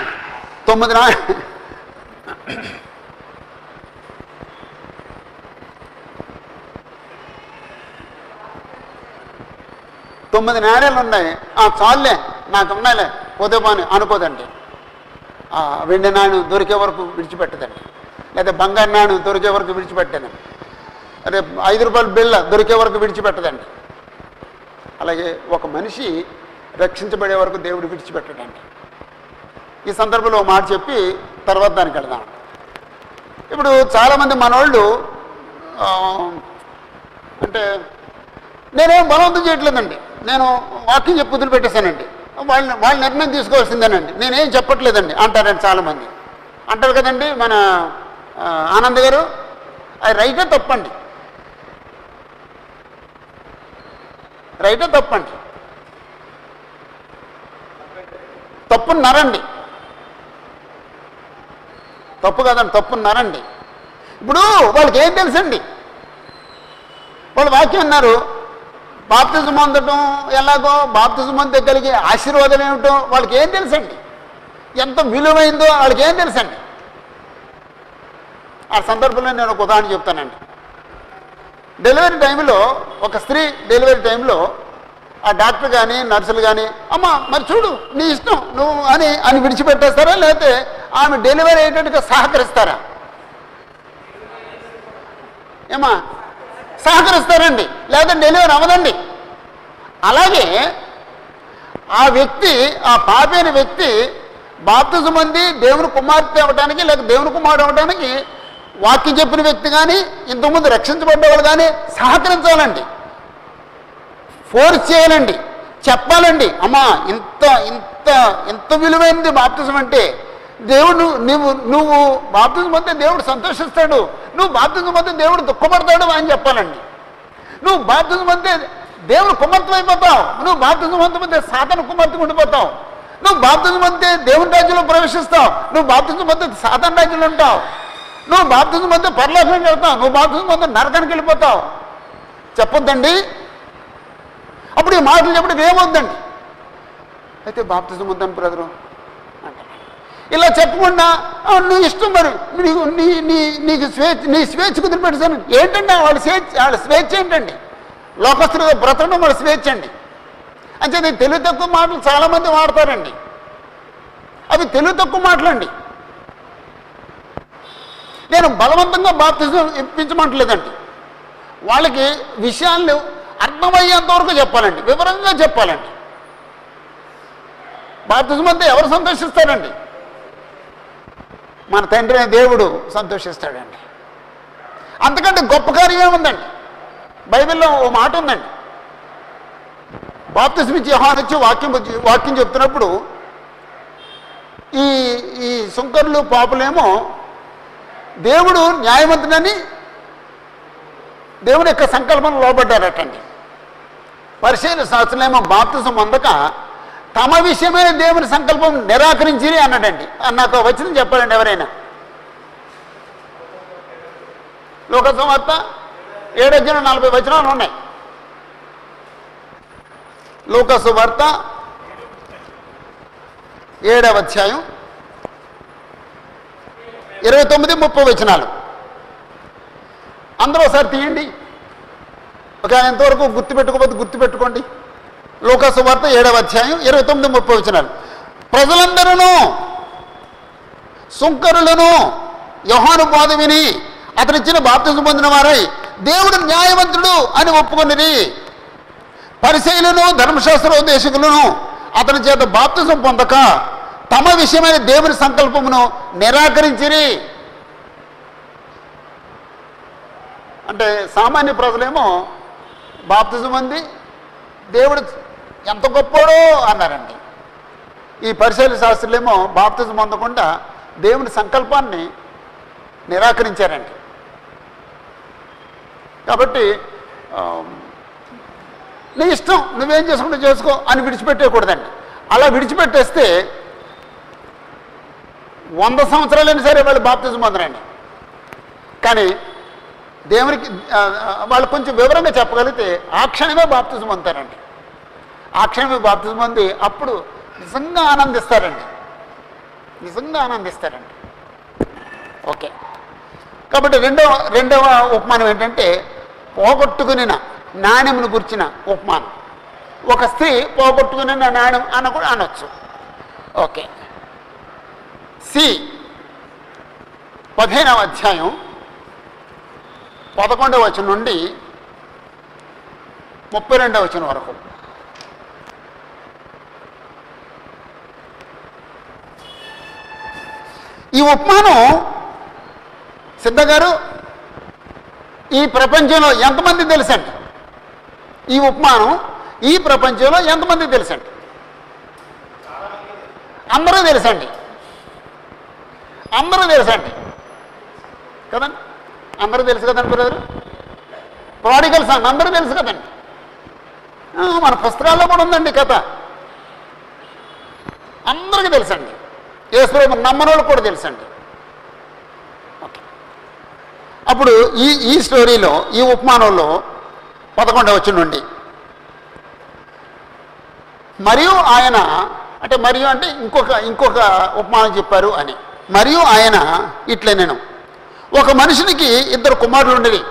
తొమ్మిది నా తొమ్మిది నాణ్యాలు ఉన్నాయి. ఆ చాలులే నాకు ఉన్నాయిలే పోతే పోని అనుకోదండి. ఆ వెండి నాణ్యం దొరికే వరకు విడిచిపెట్టదండి. లేదా బంగారు నాణ్యం దొరికే వరకు విడిచిపెట్టదండి అదే ఐదు రూపాయల బిళ్ళ దొరికే వరకు విడిచిపెట్టదండి. అలాగే ఒక మనిషి రక్షించబడే వరకు దేవుడు విడిచిపెట్టడండి. ఈ సందర్భంలో మాట చెప్పి తర్వాత దానికి వెళదాం. ఇప్పుడు చాలామంది మనోళ్ళు అంటే నేనేం బలవంతం చేయట్లేదండి. నేను వాక్యం చెప్పి వదిలిపెట్టేశానండి. వాళ్ళని వాళ్ళ నిర్ణయం తీసుకోవాల్సిందేనండి. నేనేం చెప్పట్లేదండి అంటారండి చాలామంది. అంటారు కదండి మన ఆనంద్ గారు అది రైటే తప్పండి. రైటే తప్పండి. తప్పున్నారండి. తప్పు కాదండి తప్పున్నారండి. ఇప్పుడు వాళ్ళకి ఏం తెలుసండి? వాళ్ళు వాక్యం అన్నారు బాప్తిజం పొందటం ఎలాగో బాప్తిజం పొందే కలిగే ఆశీర్వాదం ఏమిటో వాళ్ళకి ఏం తెలుసండి? ఎంత విలువైందో వాళ్ళకి ఏం తెలుసండి? ఆ సందర్భంలో నేను ఒక ఉదాహరణ చెప్తానండి. డెలివరీ టైంలో ఒక స్త్రీ డెలివరీ టైంలో ఆ డాక్టర్ కానీ నర్సులు కానీ అమ్మ మరి చూడు నీ ఇష్టం నువ్వు అని అని విడిచిపెట్టేస్తారా? లేకపోతే ఆమె డెలివరీ అయ్యేటట్టుగా సహకరిస్తారా? ఏమా సహకరిస్తారండి. లేదంటే డెలివరీ అవ్వదండి. అలాగే ఆ వ్యక్తి ఆ పాపైన వ్యక్తి బాప్తిజం అంది దేవుని కుమార్తె అవ్వడానికి లేక దేవుని కుమారుడు అవ్వడానికి వాక్యం చెప్పిన వ్యక్తి కానీ ఇంతకుముందు రక్షించబడ్డవాడు కానీ సహకరించాలండి. ఫోర్స్ చేయాలండి. చెప్పాలండి అమ్మా ఇంత ఇంత ఇంత విలువైనది బాప్తిజం అంటే దేవుడు నువ్వు నువ్వు బాప్తిజం పొందితే దేవుడు సంతోషిస్తాడు. నువ్వు బాప్తిజం పొందితే దేవుడు దుఃఖపడతాడు అని చెప్పాలండి. నువ్వు బాప్తిజం పొందితే దేవుడు కుమార్తెం అయిపోతావు నువ్వు బాప్తిజం పొందితే సాతన కుమార్తె ఉండిపోతావు. నువ్వు బాప్తిజం పొందితే దేవుని రాజ్యంలో ప్రవేశిస్తావు. నువ్వు బాప్తిజం పొందితే సాతన రాజ్యంలో ఉంటావు. నువ్వు బాప్తిజం పొందితే పరలోకానికి వెళ్తావు. నువ్వు బాప్తిజం పొందితే నరకానికి వెళ్ళిపోతావు. చెప్పొద్దండి? అప్పుడు ఈ మాటలు చెప్పడానికి ఏమొద్దండి? అయితే బాప్తిజం వద్దని బ్రదరు. ఇలా చెప్పకుండా నువ్వు ఇష్టం మరి. నీకు నీ నీ నీకు స్వేచ్ఛ నీ స్వేచ్ఛ కుదిరిపెట్టాను ఏంటంటే వాళ్ళ స్వేచ్ఛ? వాళ్ళ స్వేచ్ఛ ఏంటండి? లోకస్తులుగా బ్రతకడం వాళ్ళ స్వేచ్ఛ అండి. అంటే తెలుగు తక్కువ మాటలు చాలామంది వాడతారండి. అవి తెలుగు తక్కువ మాటలండి. నేను బలవంతంగా బాప్తిజం ఇప్పించమంటలేదండి. వాళ్ళకి విషయాలు అర్థమయ్యేంత వరకు చెప్పాలండి. వివరంగా చెప్పాలండి. బాప్తిజం అంతా ఎవరు సంతోషిస్తారండి? మన తండ్రి అయిన దేవుడు సంతోషిస్తాడండి. అంతకంటే గొప్ప కార్యం ఏముందండి? బైబిల్లో ఓ మాట ఉందండి. బాప్తిస్మిచ్చి ఇచ్చి వచ్చి వాక్యం వాక్యం చెప్తున్నప్పుడు ఈ ఈ సుంకర్లు పాపులేమో దేవుడు న్యాయవంతుడని దేవుని యొక్క సంకల్పం లోబడ్డారటండి. పరిశీలన శాస్త్రులేమో బాప్తిజం అందక తమ విషయమైన దేవుని సంకల్పం నిరాకరించి అన్నాడండి నాకు వచ్చింది చెప్పాలండి ఎవరైనా. లోకసమర్త ఏడొచ్చిన నలభై వచనాలు ఉన్నాయి. లోకసు వార్త ఏడవ అధ్యాయం ఇరవై తొమ్మిది ముప్పై వచనాలు. అందరూ ఒకసారి తీయండి. ఒక ఎంతవరకు గుర్తుపెట్టుకోకపోతే గుర్తుపెట్టుకోండి. లోకాసు వార్త ఏడవ అధ్యాయం ఇరవై తొమ్మిది ముప్పై వచ్చినారు ప్రజలందరూ సుంకరులను యోహాను బాధ విని అతనిచ్చిన బాప్తిజం పొందిన వారై దేవుడు న్యాయవంతుడు అని ఒప్పుకున్నది పరిశైలను ధర్మశాస్త్రోపదేశకులను అతని చేత బాప్తిజం పొందక తమ విషయమైన దేవుని సంకల్పమును నిరాకరించిరి. అంటే సామాన్య ప్రజలేమో బాప్తిజం ఉంది దేవుడు ఎంత గొప్పోడో అన్నారండి. ఈ పరిశైల శాస్త్రులేమో బాప్తిజం పొందకుండా దేవుని సంకల్పాన్ని నిరాకరించారండి. కాబట్టి నీ ఇష్టం నువ్వేం చేసుకుంటే చేసుకో అని విడిచిపెట్టేయకూడదండి. అలా విడిచిపెట్టేస్తే వంద సంవత్సరాలైనా సరే వాళ్ళు బాప్తిజం పొందరండి. కానీ దేవునికి వాళ్ళు కొంచెం వివరంగా చెప్పగలిగితే ఆ క్షణమే బాప్తిజం పొందుతారండి. ఆ క్షణమే బాప్తిజం పొంది అప్పుడు నిజంగా ఆనందిస్తారండి. నిజంగా ఆనందిస్తారండి. ఓకే. కాబట్టి రెండవ రెండవ ఉపమానం ఏంటంటే పోగొట్టుకునిన నాణ్యమును గుర్చిన ఉపమానం. ఒక స్త్రీ పోగొట్టుకుని నాణ్యం అన్న కూడా అనొచ్చు. ఓకే. సి పదిహేనవ అధ్యాయం పదకొండవ వచనం నుండి ముప్పై రెండవ వచనం వరకు. ఈ ఉపమానం సిద్ధ గారు ఈ ప్రపంచంలో ఎంతమంది తెలుసండి? ఈ ఉపమానం ఈ ప్రపంచంలో ఎంతమంది తెలుసండి? అందరూ తెలుసండి. అందరూ తెలుసండి. కదండి? అందరూ తెలుసు కదండి బ్రదరు? ప్రాడికల్ సన్ అందరూ తెలుసు కదండి? మన పుస్తకాల్లో కూడా ఉందండి కథ. అందరికీ తెలుసండి. యేసుప్రభు నమ్మని వాళ్ళకి కూడా తెలుసండి. ఓకే. అప్పుడు ఈ ఈ స్టోరీలో ఈ ఉపమానంలో పదకొండవ వచ్చి నుండి. మరియు ఆయన అంటే మరియు అంటే ఇంకొక ఇంకొక ఉపమానం చెప్పారు అని. మరియు ఆయన ఇట్లే నేను ఒక మనిషినికి ఇద్దరు కుమారులు ఉండేవి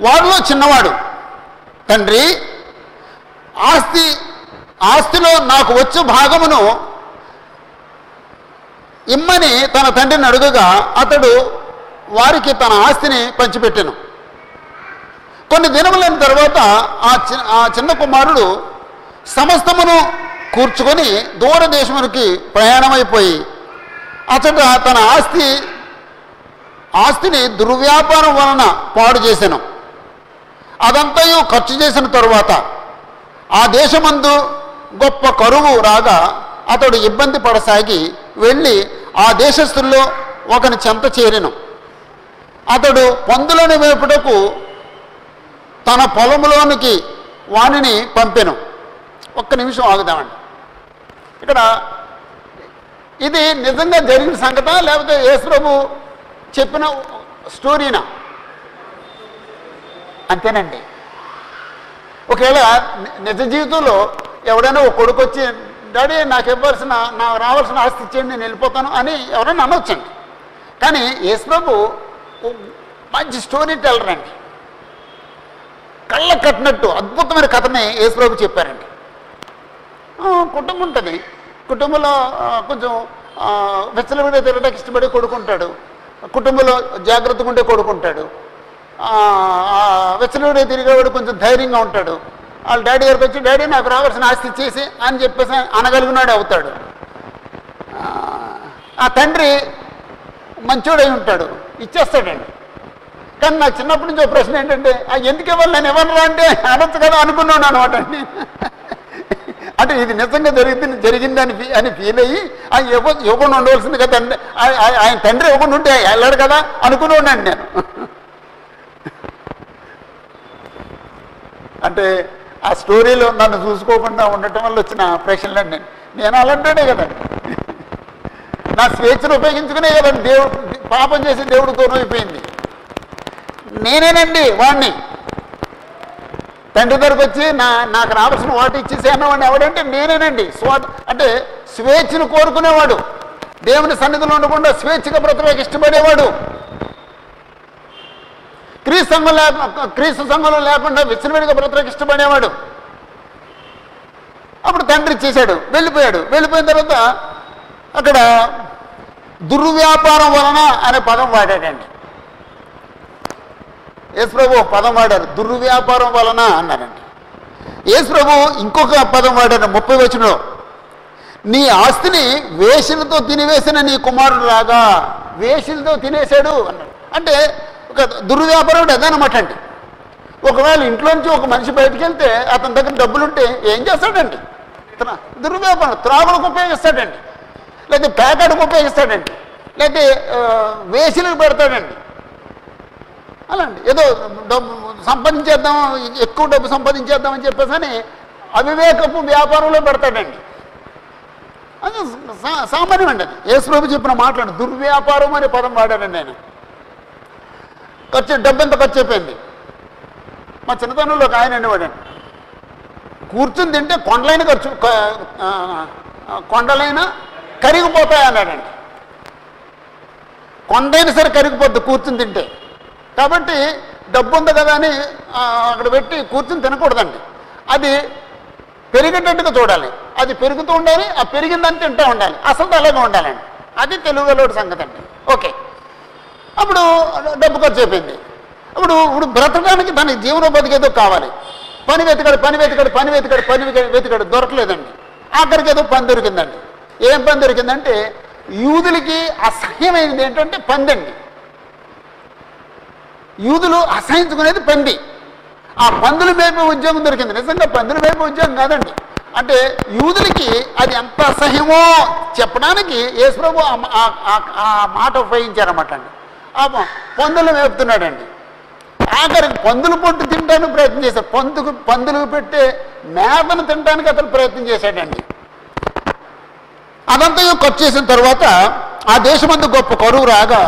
వారిలో చిన్నవాడు తండ్రి ఆస్తి ఆస్తిలో నాకు వచ్చు భాగమును ఇమ్మని తన తండ్రిని అడుగగా అతడు వారికి తన ఆస్తిని పంచిపెట్టాను. కొన్ని దినములైన తర్వాత ఆ చి ఆ చిన్న కుమారుడు సమస్తమును కూర్చుకొని దూరదేశమునికి ప్రయాణమైపోయి అతడు తన ఆస్తి ఆస్తిని దుర్వ్యాపారం వలన పాడు చేశాను అదంతయు ఖర్చు చేసిన తరువాత ఆ దేశమందు గొప్ప కరువు రాగా అతడు ఇబ్బంది పడసాగి వెళ్ళి ఆ దేశస్థుల్లో ఒకని చెంత చేరిను. అతడు పందులను వేపుటకు తన పొలంలోనికి వానిని పంపెను. ఒక్క నిమిషం ఆగుదామండి. ఇక్కడ ఇది నిజంగా జరిగిన సంగత లేకపోతే యేసుప్రభు చెప్పిన స్టోరీనా? అంతేనండి. ఒకవేళ నిజ జీవితంలో ఎవడైనా ఒక కొడుకు వచ్చి డాడీ నాకు ఇవ్వాల్సిన నాకు రావాల్సిన ఆస్తి ఇచ్చేయండి నేను వెళ్ళిపోతాను అని ఎవరైనా అనొచ్చండి. కానీ యేసుప్రభు మంచి స్టోరీ టెల్లర్ అండి. కళ్ళ కట్టినట్టు అద్భుతమైన కథని యేసుప్రభు చెప్పారండి. కుటుంబం ఉంటుంది. కుటుంబంలో కొంచెం ఆ, తిరగడానికి ఇష్టపడి కొడుకుంటాడు కుటుంబంలో జాగ్రత్తగా ఉండే కొడుకుంటాడు వెచ్చలవిడ తిరిగేవాడు కొంచెం ధైర్యంగా ఉంటాడు. వాళ్ళ డాడీ గారికి వచ్చి డాడీ నాకు రావాల్సిన ఆస్తి ఇచ్చేసి అని చెప్పేసి అనగలిగినాడు అవుతాడు. ఆ, తండ్రి మంచోడై ఉంటాడు ఇచ్చేస్తాడండి. కానీ నాకు చిన్నప్పటి నుంచి ఒక ప్రశ్న ఏంటంటే ఆ ఎందుకు ఇవ్వాలి? నేను ఇవ్వను అంటే అనొచ్చు కదా అనుకున్నాను అనమాట అండి. అంటే ఇది నిజంగా జరిగింది జరిగిందని అని ఫీల్ అయ్యి ఆ ఇవ్వ ఇవ్వకుండా ఉండవలసింది కదా ఆయన తండ్రి ఇవ్వకుండా ఉంటే వెళ్ళాడు కదా అనుకుని ఉన్నాను నేను. అంటే ఆ స్టోరీలో నన్ను చూసుకోకుండా ఉండటం వల్ల వచ్చిన ప్రశ్నలండి నేను అలాంటాడే కదండి. నా స్వేచ్ఛను ఉపయోగించుకునే కదండి. దేవుడు పాపం చేసి దేవుడు దూరం అయిపోయింది నేనేనండి వాడిని తండ్రి దగ్గరకు వచ్చి నా నాకు రావాల్సిన వాటి ఇచ్చేసాను వాడిని ఎవడంటే నేనేనండి. స్వా అంటే స్వేచ్ఛను కోరుకునేవాడు. దేవుని సన్నిధిలో ఉండకుండా స్వేచ్ఛగా బ్రతకడానికి ఇష్టపడేవాడు. క్రీస్తు సంఘం లేక క్రీస్తు సంఘంలో లేకుండా విచ్చలవిడిగా బ్రతకడానికి ఇష్టపడేవాడు. అప్పుడు తండ్రి ఇచ్చేశాడు వెళ్ళిపోయాడు. వెళ్ళిపోయిన తర్వాత అక్కడ దుర్వ్యాపారం వలన అనే పదం వాడాడండి. యేసుప్రభు పదం వాడారు దుర్వ్యాపారం వలన అన్నారండి. యేసుప్రభు ఇంకొక పదం వాడారు ముప్పై వచనంలో. నీ ఆస్తిని వేషలతో తినివేసిన నీ కుమారుడు రాగా వేషలతో తినేశాడు అన్నాడు. అంటే ఒక దుర్వ్యాపారం అదనమాట అండి. ఒకవేళ ఇంట్లోంచి ఒక మనిషి బయటికి వెళ్తే అతని దగ్గర డబ్బులుంటే ఏం చేస్తాడండి? దుర్వ్యాపారం త్రాగులకు ఉపయోగిస్తాడండి. లేకపోతే పేకాడుకు ఉపయోగిస్తాడండి. లేకపోతే వేసిలకు పెడతాడండి. అలాండి ఏదో డబ్బు సంపాదించేద్దాం ఎక్కువ డబ్బు సంపాదించేద్దాం అని చెప్పేసి అవివేకపు వ్యాపారంలో పెడతాడండి. అది సామాన్యం అండి అది. యేసుప్రభు చెప్పిన మాట్లాడు దుర్వ్యాపారం అనే పదం వాడాడండి నేను ఖర్చు డబ్బు ఎంత ఖర్చు అయిపోయింది? మా చిన్నతనంలో ఒక ఆయన అనేవాడండి కూర్చుని తింటే కొండలైన ఖర్చు కొండలైన కరిగిపోతాయి అన్నాడండి కొండైనా సరే కరిగిపోద్ది కూర్చుని తింటే. కాబట్టి డబ్బు ఉంది కదా అని అక్కడ పెట్టి కూర్చుని తినకూడదండి. అది పెరిగేటట్టుగా చూడాలి. అది పెరుగుతూ ఉండాలి ఆ పెరిగిందని తింటూ ఉండాలి. అసలు అలాగే ఉండాలండి. అది తెలుగులోటి సంగతి అండి. ఓకే. అప్పుడు డబ్బు ఖర్చు అయిపోయింది. అప్పుడు ఇప్పుడు బ్రతకడానికి దానికి జీవనోపాధికి ఏదో కావాలి. పని వెతికాడు పని వెతికాడు పని వెతికాడు పని వెతికాడు, దొరకలేదండి. ఆఖరికి ఏదో పని దొరికిందండి. ఏం పని దొరికిందంటే యూదులకి అసహ్యమైనది ఏంటంటే పందండి. యూదులు అసహించుకునేది పంది. ఆ పందులు మేపే ఉద్యోగం దొరికింది. నిజంగా పందుల మేపే ఉద్యోగం కాదండి. అంటే యూదులకి అది ఎంత అసహ్యమో చెప్పడానికి యేసుప్రభు ఆ ఆ మాట ఉపయోగించారన్నమాట అండి. ఆ పందులు మేపుతున్నాడండి. ఆఖరికి పందులు పొట్టు తినడానికి ప్రయత్నం చేశాడు. పందుకు పందులు పెట్టే మేతను తినడానికి అతను ప్రయత్నం చేశాడండి. అదంతా ఖర్చు చేసిన తర్వాత ఆ దేశమందు గొప్ప కరువు రాగా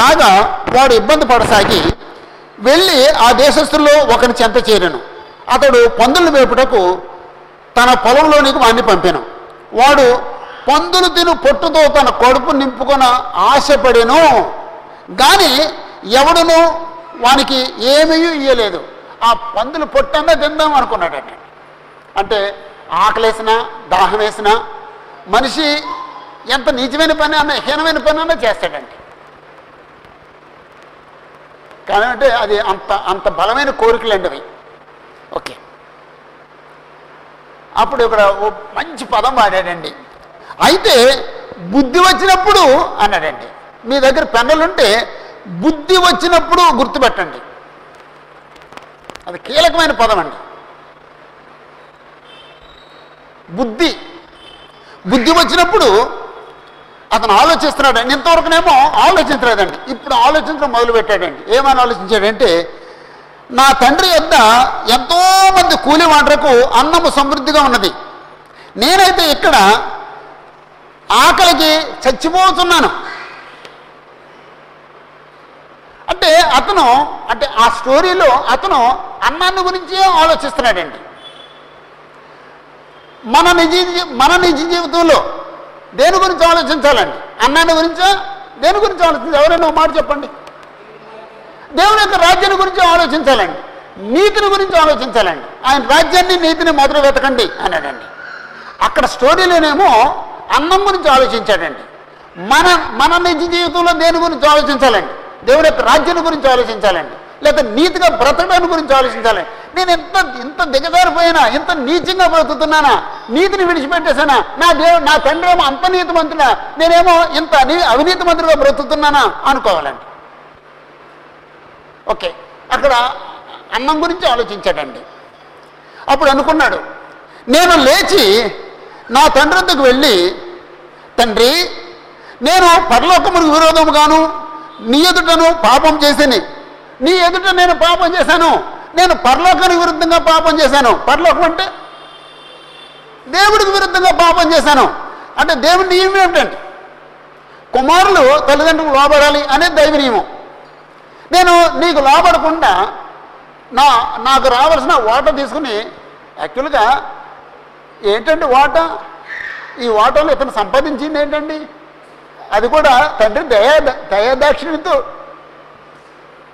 రాగా వాడు ఇబ్బంది పడసాగి వెళ్ళి ఆ దేశస్తుల్లో ఒకరిని చెంత చేరాను. అతడు పందులు మేపుటకు తన పొలంలోనికి వాడిని పంపాను. వాడు పందులు తిను పొట్టుతో తన కడుపు నింపుకొన ఆశపడెను. కానీ ఎవడును వానికి ఏమీ ఇయ్యలేదు. ఆ పందులు పొట్టన్నా తిందాం అనుకున్నాడండి. అంటే ఆకలేసినా దాహం వేసినా మనిషి ఎంత నిజమైన పని అన్న హీనమైన పని అన్నా చేస్తాడండి. కానీ అంటే అది అంత అంత బలమైన కోరికలండి అవి ఓకే. అప్పుడు ఇక్కడ ఓ మంచి పదం వాడాడండి. అయితే బుద్ధి వచ్చినప్పుడు అన్నాడండి మీ దగ్గర పెన్నులుంటే బుద్ధి వచ్చినప్పుడు గుర్తుపెట్టండి. అది కీలకమైన పదం అండి బుద్ధి. బుద్ధి వచ్చినప్పుడు అతను ఆలోచిస్తున్నాడు. ఇంతవరకునేమో ఆలోచించలేదండి. ఇప్పుడు ఆలోచించడం మొదలుపెట్టాడండి. ఏమని ఆలోచించాడంటే నా తండ్రి యొద్ద ఎంతోమంది కూలి వాటరకు అన్నము సమృద్ధిగా ఉన్నది. నేనైతే ఇక్కడ ఆకలికి చచ్చిపోతున్నాను. అంటే అతను అంటే ఆ స్టోరీలో అతను అన్నాన్ని గురించే ఆలోచిస్తున్నాడండి. మన నిజ మన నిజ జీవితంలో దేని గురించి ఆలోచించాలండి? అన్నాన్ని గురించా? దేని గురించి ఆలోచించాలి? ఎవరైనా ఒక మాట చెప్పండి. దేవుని యొక్క రాజ్యాన్ని గురించి ఆలోచించాలండి. నీతిని గురించి ఆలోచించాలండి. ఆయన రాజ్యాన్ని నీతిని మొదలు వెతకండి అన్నాడండి. అక్కడ స్టోరీలోనేమో అన్నం గురించి ఆలోచించాడండి. మన మన నిజ జీవితంలో దేని గురించి ఆలోచించాలండి? దేవుని యొక్క రాజ్యాన్ని గురించి ఆలోచించాలండి. లేకపోతే నీతిగా బ్రతకడాన్ని గురించి ఆలోచించాలండి. నేను ఎంత ఇంత దిగజారిపోయినా ఇంత నీచంగా బ్రతుకుతున్నానా నీతిని విడిచిపెట్టేసానా నా దేవు నా తండ్రి ఏమో అంత నీతిమంతుడా నేనేమో ఇంత అవినీతి మంత్రిగా బ్రతుకుతున్నానా అనుకోవాలండి. ఓకే అక్కడ అన్నం గురించి ఆలోచించాడండి. అప్పుడు అనుకున్నాడు నేను లేచి నా తండ్రి వద్దకు వెళ్ళి తండ్రి నేను పరలోకమునికి విరోధముగాను నీ ఎదుటను పాపం చేసేని. నీ ఎదుట నేను పాపం చేశాను. నేను పరలోకానికి విరుద్ధంగా పాపం చేశాను. పరలోకం అంటే దేవుడికి విరుద్ధంగా పాపం చేశాను. అంటే దేవుడి నియమం ఏమిటంటే కుమారులు తల్లిదండ్రులకు లోబడాలి అనేది దైవ నియమం. నేను నీకు లోబడకుండా నా నాకు రావాల్సిన వాటర్ తీసుకుని యాక్చువల్గా ఏంటంటే వాటా? ఈ వాటాలు ఇతను సంపాదించింది ఏంటండి? అది కూడా తండ్రి దయా దయాదాక్షిణ్యంతో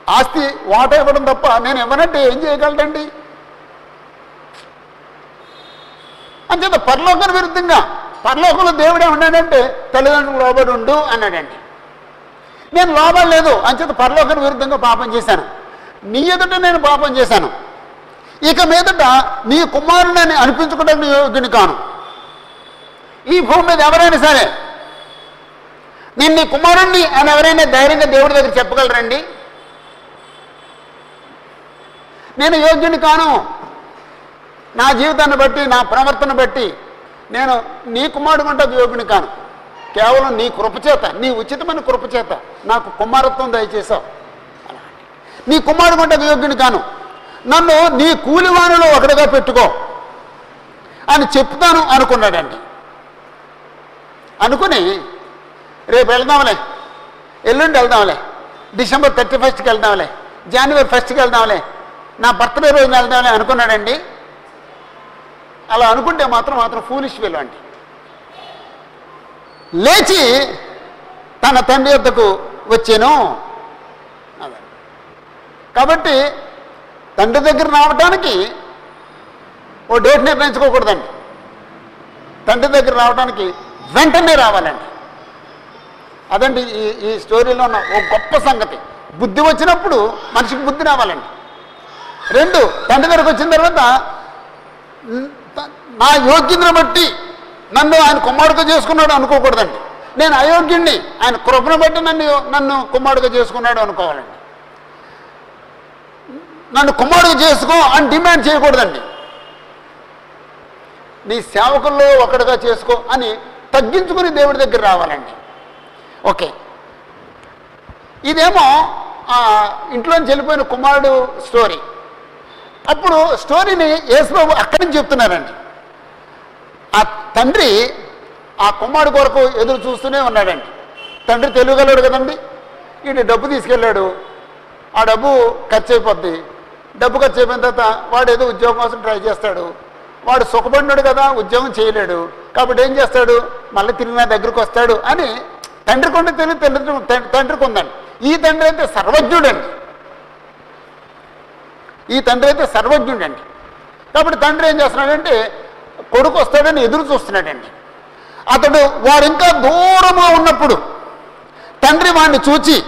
ఆస్తి వాటా ఇవ్వడం తప్ప నేను ఇవ్వనంటే ఏం చేయగలడండి? అంచేత పరలోకం విరుద్ధంగా పరలోకంలో దేవుడే ఉన్నాడంటే తల్లిదండ్రులు లోబడి ఉండు అన్నాడండి. నేను లోబడలేదు అంచేత పరలోకం విరుద్ధంగా పాపం చేశాను. నీ ఎదుట నేను పాపం చేశాను. ఇక మీదట నీ కుమారుని అనిపించుకోవడానికి యోగ్యుని కాను. ఈ భూమి మీద ఎవరైనా సరే నేను నీ కుమారుణ్ణి అని ఎవరైనా ధైర్యంగా దేవుడి దగ్గర చెప్పగలరండి? నేను యోగ్యుని కాను. నా జీవితాన్ని బట్టి నా ప్రవర్తన బట్టి నేను నీ కుమారుడు అంటే యోగ్యుని కాను. కేవలం నీ కృపచేత నీ ఉచితమైన కృపచేత నాకు కుమారత్వం దయచేశావు. నీ కుమారుడు అంటే యోగ్యుని కాను. నన్ను నీ కూలివాణిలో ఒకటిగా పెట్టుకో అని చెప్తాను అనుకున్నాడండి. అనుకుని రేపు వెళ్దాంలే ఎల్లుండి వెళ్దాంలే డిసెంబర్ థర్టీ ఫస్ట్కి వెళ్దాంలే జనవరి ఫస్ట్కి వెళ్దాంలే నా బర్త్డే రోజున వెళ్దాంలే అనుకున్నాడండి. అలా అనుకుంటే మాత్రం మాత్రం ఫూలిష్ వెళ్ళండి లేచి తన తండ్రి వద్దకు వచ్చాను. కాబట్టి తండ్రి దగ్గర రావడానికి ఓ డేట్ నిర్ణయించుకోకూడదండి. తండ్రి దగ్గర రావడానికి వెంటనే రావాలండి. అదండి ఈ ఈ స్టోరీలో ఉన్న ఓ గొప్ప సంగతి. బుద్ధి వచ్చినప్పుడు మనిషికి బుద్ధి రావాలండి. రెండు తండ్రి దగ్గరకు వచ్చిన తర్వాత నా యోగ్యతను బట్టి నన్ను ఆయన కుమారుడుగా చేసుకున్నాడు అనుకోకూడదండి. నేను అయోగ్యుణ్ణి ఆయన కృపను బట్టి నన్ను నన్ను కుమారుడుగా చేసుకున్నాడు అనుకోవాలండి. నన్ను కుమారుడు చేసుకో అని డిమాండ్ చేయకూడదండి. నీ సేవకుల్లో ఒకటిగా చేసుకో అని తగ్గించుకుని దేవుడి దగ్గర రావాలండి. ఓకే. ఇదేమో ఇంట్లోంచి వెళ్ళిపోయిన కుమారుడు స్టోరీ. అప్పుడు స్టోరీని యేసుబాబు అక్కడి నుంచి చెప్తున్నారండి. ఆ తండ్రి ఆ కుమారుడు కొరకు ఎదురు చూస్తూనే ఉన్నాడండి. తండ్రి తెలియగలడు కదండి. ఈయన డబ్బు తీసుకెళ్ళాడు. ఆ డబ్బు ఖర్చు అయిపోద్ది. డబ్బు ఖర్చు అయిపోయిన తర్వాత వాడు ఏదో ఉద్యోగం కోసం ట్రై చేస్తాడు. వాడు సుఖపడినాడు కదా ఉద్యోగం చేయలేడు. కాబట్టి ఏం చేస్తాడు? మళ్ళీ తిరిగి నా దగ్గరకు వస్తాడు అని తండ్రికి ఉండి తెలియదు తండ్రి తండ్రి- తండ్రికి ఉందండి ఈ తండ్రి అయితే సర్వజ్ఞుడండి. ఈ తండ్రి అయితే సర్వజ్ఞుడండి. కాబట్టి తండ్రి ఏం చేస్తున్నాడంటే కొడుకు వస్తాడని ఎదురు చూస్తున్నాడండి. అతడు వాడు ఇంకా దూరంగా ఉన్నప్పుడు తండ్రి వాడిని చూచి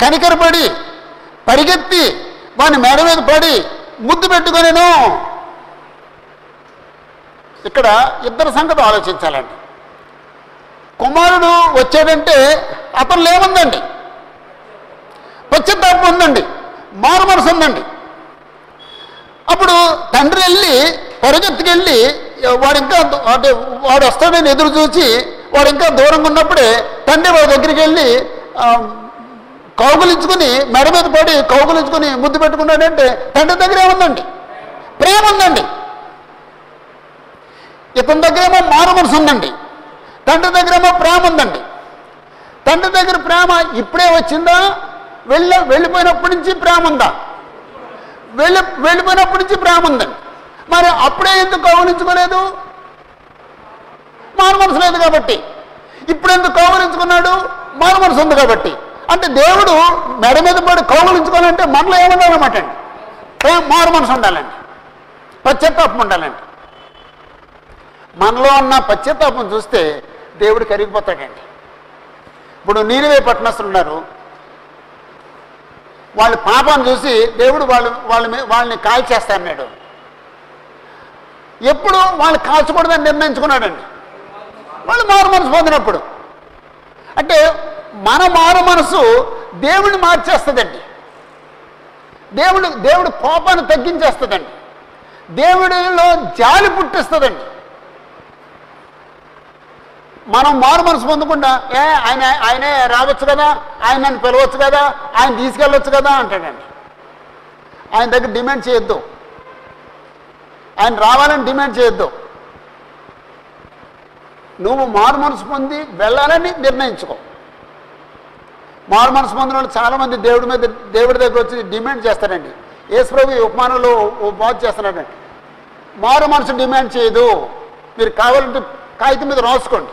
కనికరపడి పరిగెత్తి వాడిని మెడ మీద పడి ముద్దు పెట్టుకొనేను. ఇక్కడ ఇద్దరు సంగతి ఆలోచించాలండి. కుమారుడు వచ్చాడంటే అతను లేముందండి. పశ్చిత్తాపం ఉందండి. మారు మనసు ఉందండి. అప్పుడు తండ్రి వెళ్ళి పరిగెత్తుకెళ్ళి వాడు ఇంకా అంటే వాడు వస్తాడని ఎదురు చూసి వాడు ఇంకా దూరంగా ఉన్నప్పుడే తండ్రి వాడి దగ్గరికి వెళ్ళి కౌగులించుకుని మెడ మీద పడి కౌగులించుకుని ముద్దు పెట్టుకున్నాడంటే తండ్రి దగ్గర ఏముందండి? ప్రేమ ఉందండి. ఇతని దగ్గరేమో మారు మనసు ఉందండి. తండ్రి దగ్గరేమో ప్రేమ ఉందండి. తండ్రి దగ్గర ప్రేమ ఇప్పుడే వచ్చిందా? వెళ్ళ వెళ్ళిపోయినప్పటి నుంచి ప్రేమ ఉందా? వెళ్ళి వెళ్ళిపోయినప్పటి నుంచి ప్రేమ ఉందండి. మరి అప్పుడే ఎందుకు కౌగులించుకోలేదు? మారు మనసు లేదు కాబట్టి. ఇప్పుడు ఎందుకు కౌగులించుకున్నాడు? మారు మనసు ఉంది కాబట్టి. అంటే దేవుడు మెడ మీద పడి కౌగులించుకోవాలంటే మనలో ఏముండాలన్నమాట అండి? మారు మనసు ఉండాలండి. పశ్చాత్తాపం ఉండాలండి. మనలో ఉన్న పశ్చాత్తాపం చూస్తే దేవుడు కరిగిపోతాడండి. ఇప్పుడు నీరువే పట్టణస్తులు ఉన్నారు. వాళ్ళ పాపం చూసి దేవుడు వాళ్ళు వాళ్ళ వాళ్ళని కాల్చేస్తా అన్నాడు. ఎప్పుడు వాళ్ళు కాల్చకూడదని నిర్ణయించుకున్నాడండి. వాళ్ళు మారు మనసు పొందినప్పుడు. అంటే మన మారు మనసు దేవుడిని మార్చేస్తుందండి. దేవుడు దేవుడు కోపాన్ని తగ్గించేస్తుందండి. దేవుడిలో జాలి పుట్టిస్తుందండి. మనం మారు మనసు పొందకుండా ఏ ఆయన ఆయనే రావచ్చు కదా ఆయన నన్ను పిలవచ్చు కదా ఆయన తీసుకెళ్ళొచ్చు కదా అంటాడండి. ఆయన దగ్గర డిమాండ్ చేయొద్దు. ఆయన రావాలని డిమాండ్ చేయొద్దు. నువ్వు మారు మనసు పొంది వెళ్ళాలని నిర్ణయించుకో. మారు మనసు పొందిన వాళ్ళు చాలామంది దేవుడి మీద దేవుడి దగ్గర వచ్చి డిమాండ్ చేస్తారండి. యేసుప్రభు ఉపమానంలో ఓ చేస్తున్నాడండి. మారు మనసు డిమాండ్ చేయదు. మీరు కావాలంటే కాగితం మీద రాసుకోండి.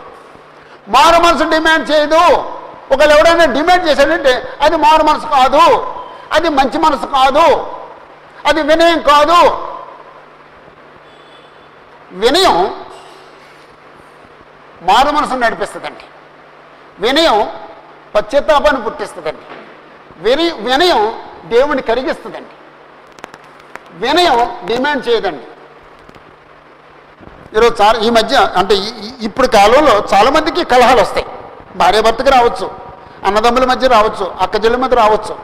మారు మనసు డిమాండ్ చేయదు. ఒకవేళ ఎవడైనా డిమాండ్ చేశాడంటే అది మారు మనసు కాదు. అది మంచి మనసు కాదు. అది వినయం కాదు. వినయం మారు మనసును నడిపిస్తుందండి. వినయం పశ్చాత్తాపాన్ని పుట్టిస్తుందండి. విని వినయం దేవుని కరిగిస్తుందండి. వినయం డిమాండ్ చేయదండి. ఈరోజు చాలా ఈ మధ్య అంటే ఇప్పుడు కాలంలో చాలా మందికి కలహాలు వస్తాయి. భార్యాభర్తకి రావచ్చు అన్నదమ్ముల మధ్య రావచ్చు అక్కజల్లి మధ్య రావచ్చు.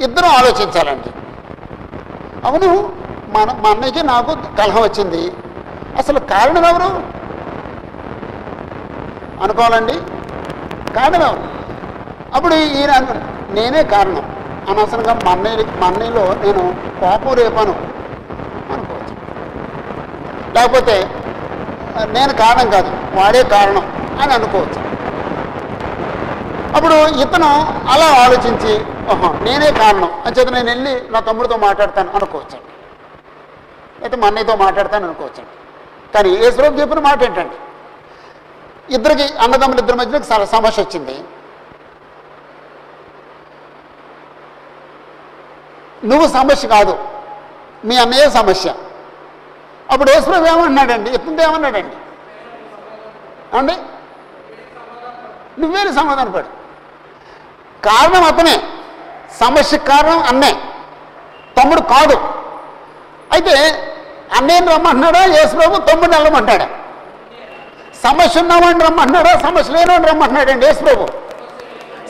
ఇద్దరం ఆలోచించాలండి. అవును మన మా అన్నయ్యకి నాకు కలహం వచ్చింది. అసలు కారణం ఎవరు? అనుకోవాలండి? కారణం అప్పుడు ఈయన నేనే కారణం. అనవసరంగా మా అన్నయ్య మా అన్నయ్యలో నేను కోపం రేపాను అనుకోవచ్చు. లేకపోతే నేను కారణం కాదు వాడే కారణం అని అనుకోవచ్చు. అప్పుడు ఇతను అలా ఆలోచించి ఓహో నేనే కారణం అంచేత నేను వెళ్ళి నా తమ్ముడితో మాట్లాడతాను అనుకోవచ్చు. అయితే మా అన్నయ్యతో మాట్లాడతాను అనుకోవచ్చు. కానీ యేసుప్రభు చెప్పిన మాట ఏంటండి ఇద్దరికి అన్నదమ్ములు ఇద్దరి మధ్య సమస్య వచ్చింది. నువ్వు సమస్య కాదు. మీ అన్నయ్య సమస్య అప్పుడు యేసుప్రభు ఏమన్నాడండి? ఇతనితో ఏమన్నాడండి? అండి నువ్వేని సమాధానపడు కారణం అతనే. సమస్య కారణం అన్నే. తమ్ముడు కాదు. అయితే అన్నయ్యని రమ్మంటున్నాడా? యేసుప్రభు తమ్ముడిని వెళ్ళమంటాడా సమస్య ఉన్నవాడిని రమ్మంటున్నాడా? సమస్య లేనివాడిని రమ్మంటున్నాడండి యేసుప్రభు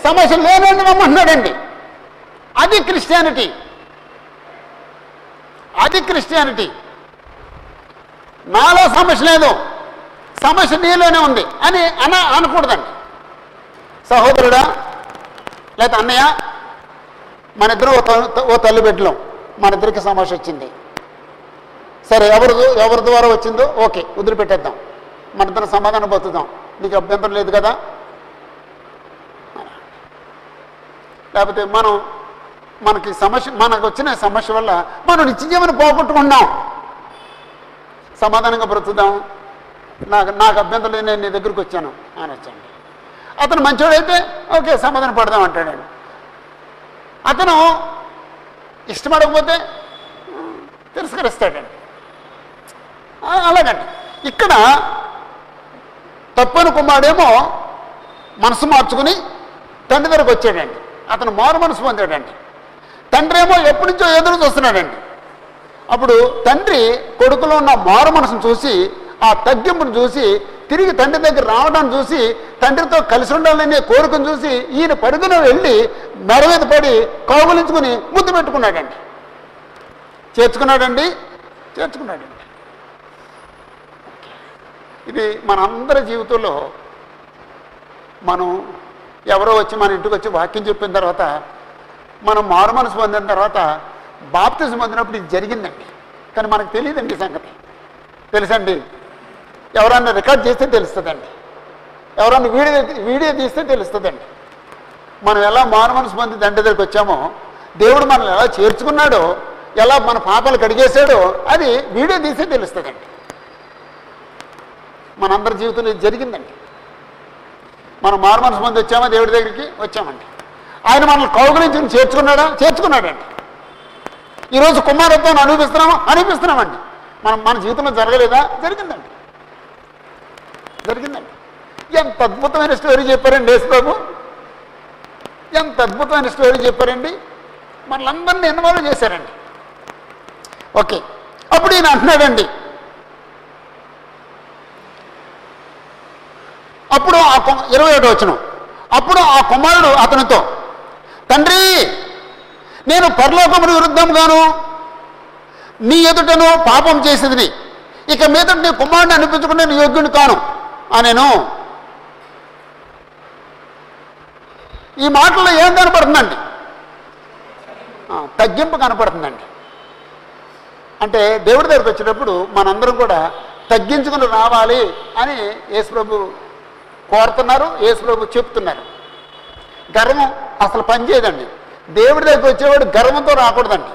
సమస్య లేనివాడిని రమ్మంటున్నాడండి. అది క్రిస్టియానిటీ. అది క్రిస్టియానిటీ. నాలో సమస్య లేదు. సమస్య నీలోనే ఉంది అని అన అనకూడదండి. సహోదరుడా లేదా అన్నయ్య మన ఇద్దరు ఓ తల్లి- ఓ తల్లి బిడ్డలం. మన ఇద్దరికి సమస్య వచ్చింది. సరే ఎవరు ఎవరి ద్వారా వచ్చిందో? ఓకే వదిలిపెట్టేద్దాం. మనతో సమాధానం పొందుతాం. నీకు అభ్యంతరం లేదు కదా? లేకపోతే మనం మనకి సమస్య మనకు వచ్చిన సమస్య వల్ల మనం నిత్యజీవనం పోగొట్టుకున్నాం సమాధానంగా బ్రతుకుదాం. నాకు నాకు అభ్యంతరం లేదు నేను నీ దగ్గరికి వచ్చాను. అని వచ్చాను అతను మంచోడైతే ఓకే సమాధానం పడదాం అంటాడు అతను ఇష్టపడకపోతే తిరస్కరిస్తాడండి అలాగండి. ఇక్కడ తప్పని మనసు మార్చుకుని తండ్రి దగ్గరకు వచ్చాడండి. అతను మారు మనసు పొందాడండి. తండ్రి ఏమో ఎప్పటి నుంచో ఎదురు చూస్తున్నాడండి. అప్పుడు తండ్రి కొడుకులో ఉన్న మారు మనసును చూసి ఆ తగ్గింపును చూసి తిరిగి తండ్రి దగ్గర రావడం చూసి తండ్రితో కలిసి ఉండాలనే కోరికను చూసి ఈయన పరుగున వెళ్ళి మెడ మీద పడి కౌగులించుకుని ముద్దు పెట్టుకున్నాడండి. చేర్చుకున్నాడండి. చేర్చుకున్నాడండి. ఇది మనందరి జీవితంలో మనం ఎవరో వచ్చి మన ఇంటికి వచ్చి వాక్యం చెప్పిన తర్వాత మనం మారు మనసు పొందిన తర్వాత బాప్తిజం పొందినప్పుడు ఇది జరిగిందండి. కానీ మనకు తెలియదండి సంగతి. తెలుసండి? ఎవరన్నా రికార్డ్ చేస్తే తెలుస్తుందండి. ఎవరన్నా వీడియో వీడియో తీస్తే తెలుస్తుందండి. మనం ఎలా మారు మనసు పొంది తండ్రి దగ్గరికి వచ్చామో దేవుడు మనల్ని ఎలా చేర్చుకున్నాడో ఎలా మన పాపలు కడిగేశాడో అది వీడియో తీస్తే తెలుస్తుందండి. మనందరి జీవితంలో ఇది జరిగిందండి. మనం మారు మంది వచ్చామా దేవుడి దగ్గరికి వచ్చామండి. ఆయన మనల్ని కౌగులించి చేర్చుకున్నాడా? చేర్చుకున్నాడండి. ఈరోజు కుమారత్వం అనిపిస్తున్నామా అనిపిస్తున్నామండి మనం మన జీవితంలో జరగలేదా? జరిగిందండి. జరిగిందండి. ఎంత అద్భుతమైన స్టోరీ చెప్పారండి యేసుబాబు ఎంత అద్భుతమైన స్టోరీ చెప్పారండి. మనలందరినీ ఇన్వాల్వ్ చేశారండి. ఓకే. అప్పుడు ఈయన అంటున్నాడండి అప్పుడు ఆ కు- ఇరవై ఒకటి వచ్చిన అప్పుడు ఆ కుమారుడు అతనితో తండ్రి నేను పరలోకమును విరుద్ధంగాను నీ ఎదుటను పాపం చేసేది ఇక మీద నీ కుమారుడిని అనిపించుకుని నేను యోగ్యుని కాను. అనేను. ఈ మాటల్లో ఏం కనపడుతుందండి? తగ్గింపు కనపడుతుందండి. అంటే దేవుడి దగ్గరికి వచ్చేటప్పుడు మనందరం కూడా తగ్గించుకుని రావాలి అని యేసు ప్రభు కోరుతున్నారు యేసుప్రభు చెప్తున్నారు. గర్వం అసలు పనిచేయదండి దేవుడి దగ్గరికి వచ్చేవాడు గర్వంతో రాకూడదండి.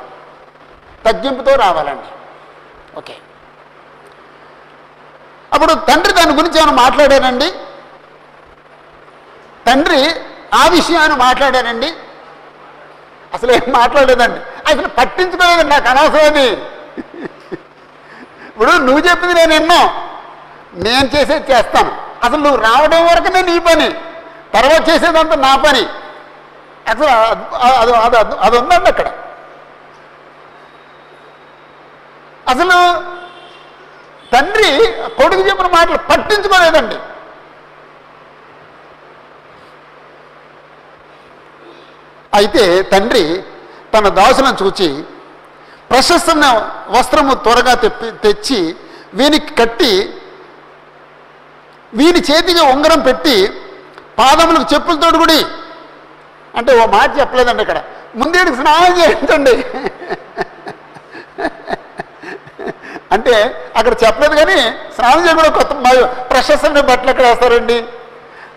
తగ్గింపుతో రావాలండి. ఓకే. అప్పుడు తండ్రి దాని గురించి ఏమైనా మాట్లాడానండి తండ్రి ఆ విషయాన్ని మాట్లాడానండి అసలు ఏం మాట్లాడలేదండి. అసలు పట్టించుకోలేదండి నాకు అనవసరమని. ఇప్పుడు నువ్వు చెప్పింది నేను ఎన్నో నేను చేసేది చేస్తాను. అసలు నువ్వు రావడం వరకునే నీ పని. తర్వాత చేసేదంతా నా పని. అసలు అది అది అది అది ఉందండి అక్కడ. అసలు తండ్రి కొడుకు చెప్పిన మాటలు పట్టించుకోలేదండి. అయితే తండ్రి తన దాసులను చూచి ప్రశస్తమైన వస్త్రము త్వరగా తెప్పి తెచ్చి వీనికి కట్టి వీని చేతికి ఉంగరం పెట్టి పాదములకు చెప్పులు తొడుగుడి అంటే ఓ మాట చెప్పలేదండి ఇక్కడ. ముందేడు స్నానం చేయించండి. అంటే అక్కడ చెప్పలేదు కానీ స్నానం చేయకుండా కొత్త ప్రశస్తమైన బట్టలు ఎక్కడ వేస్తారండి?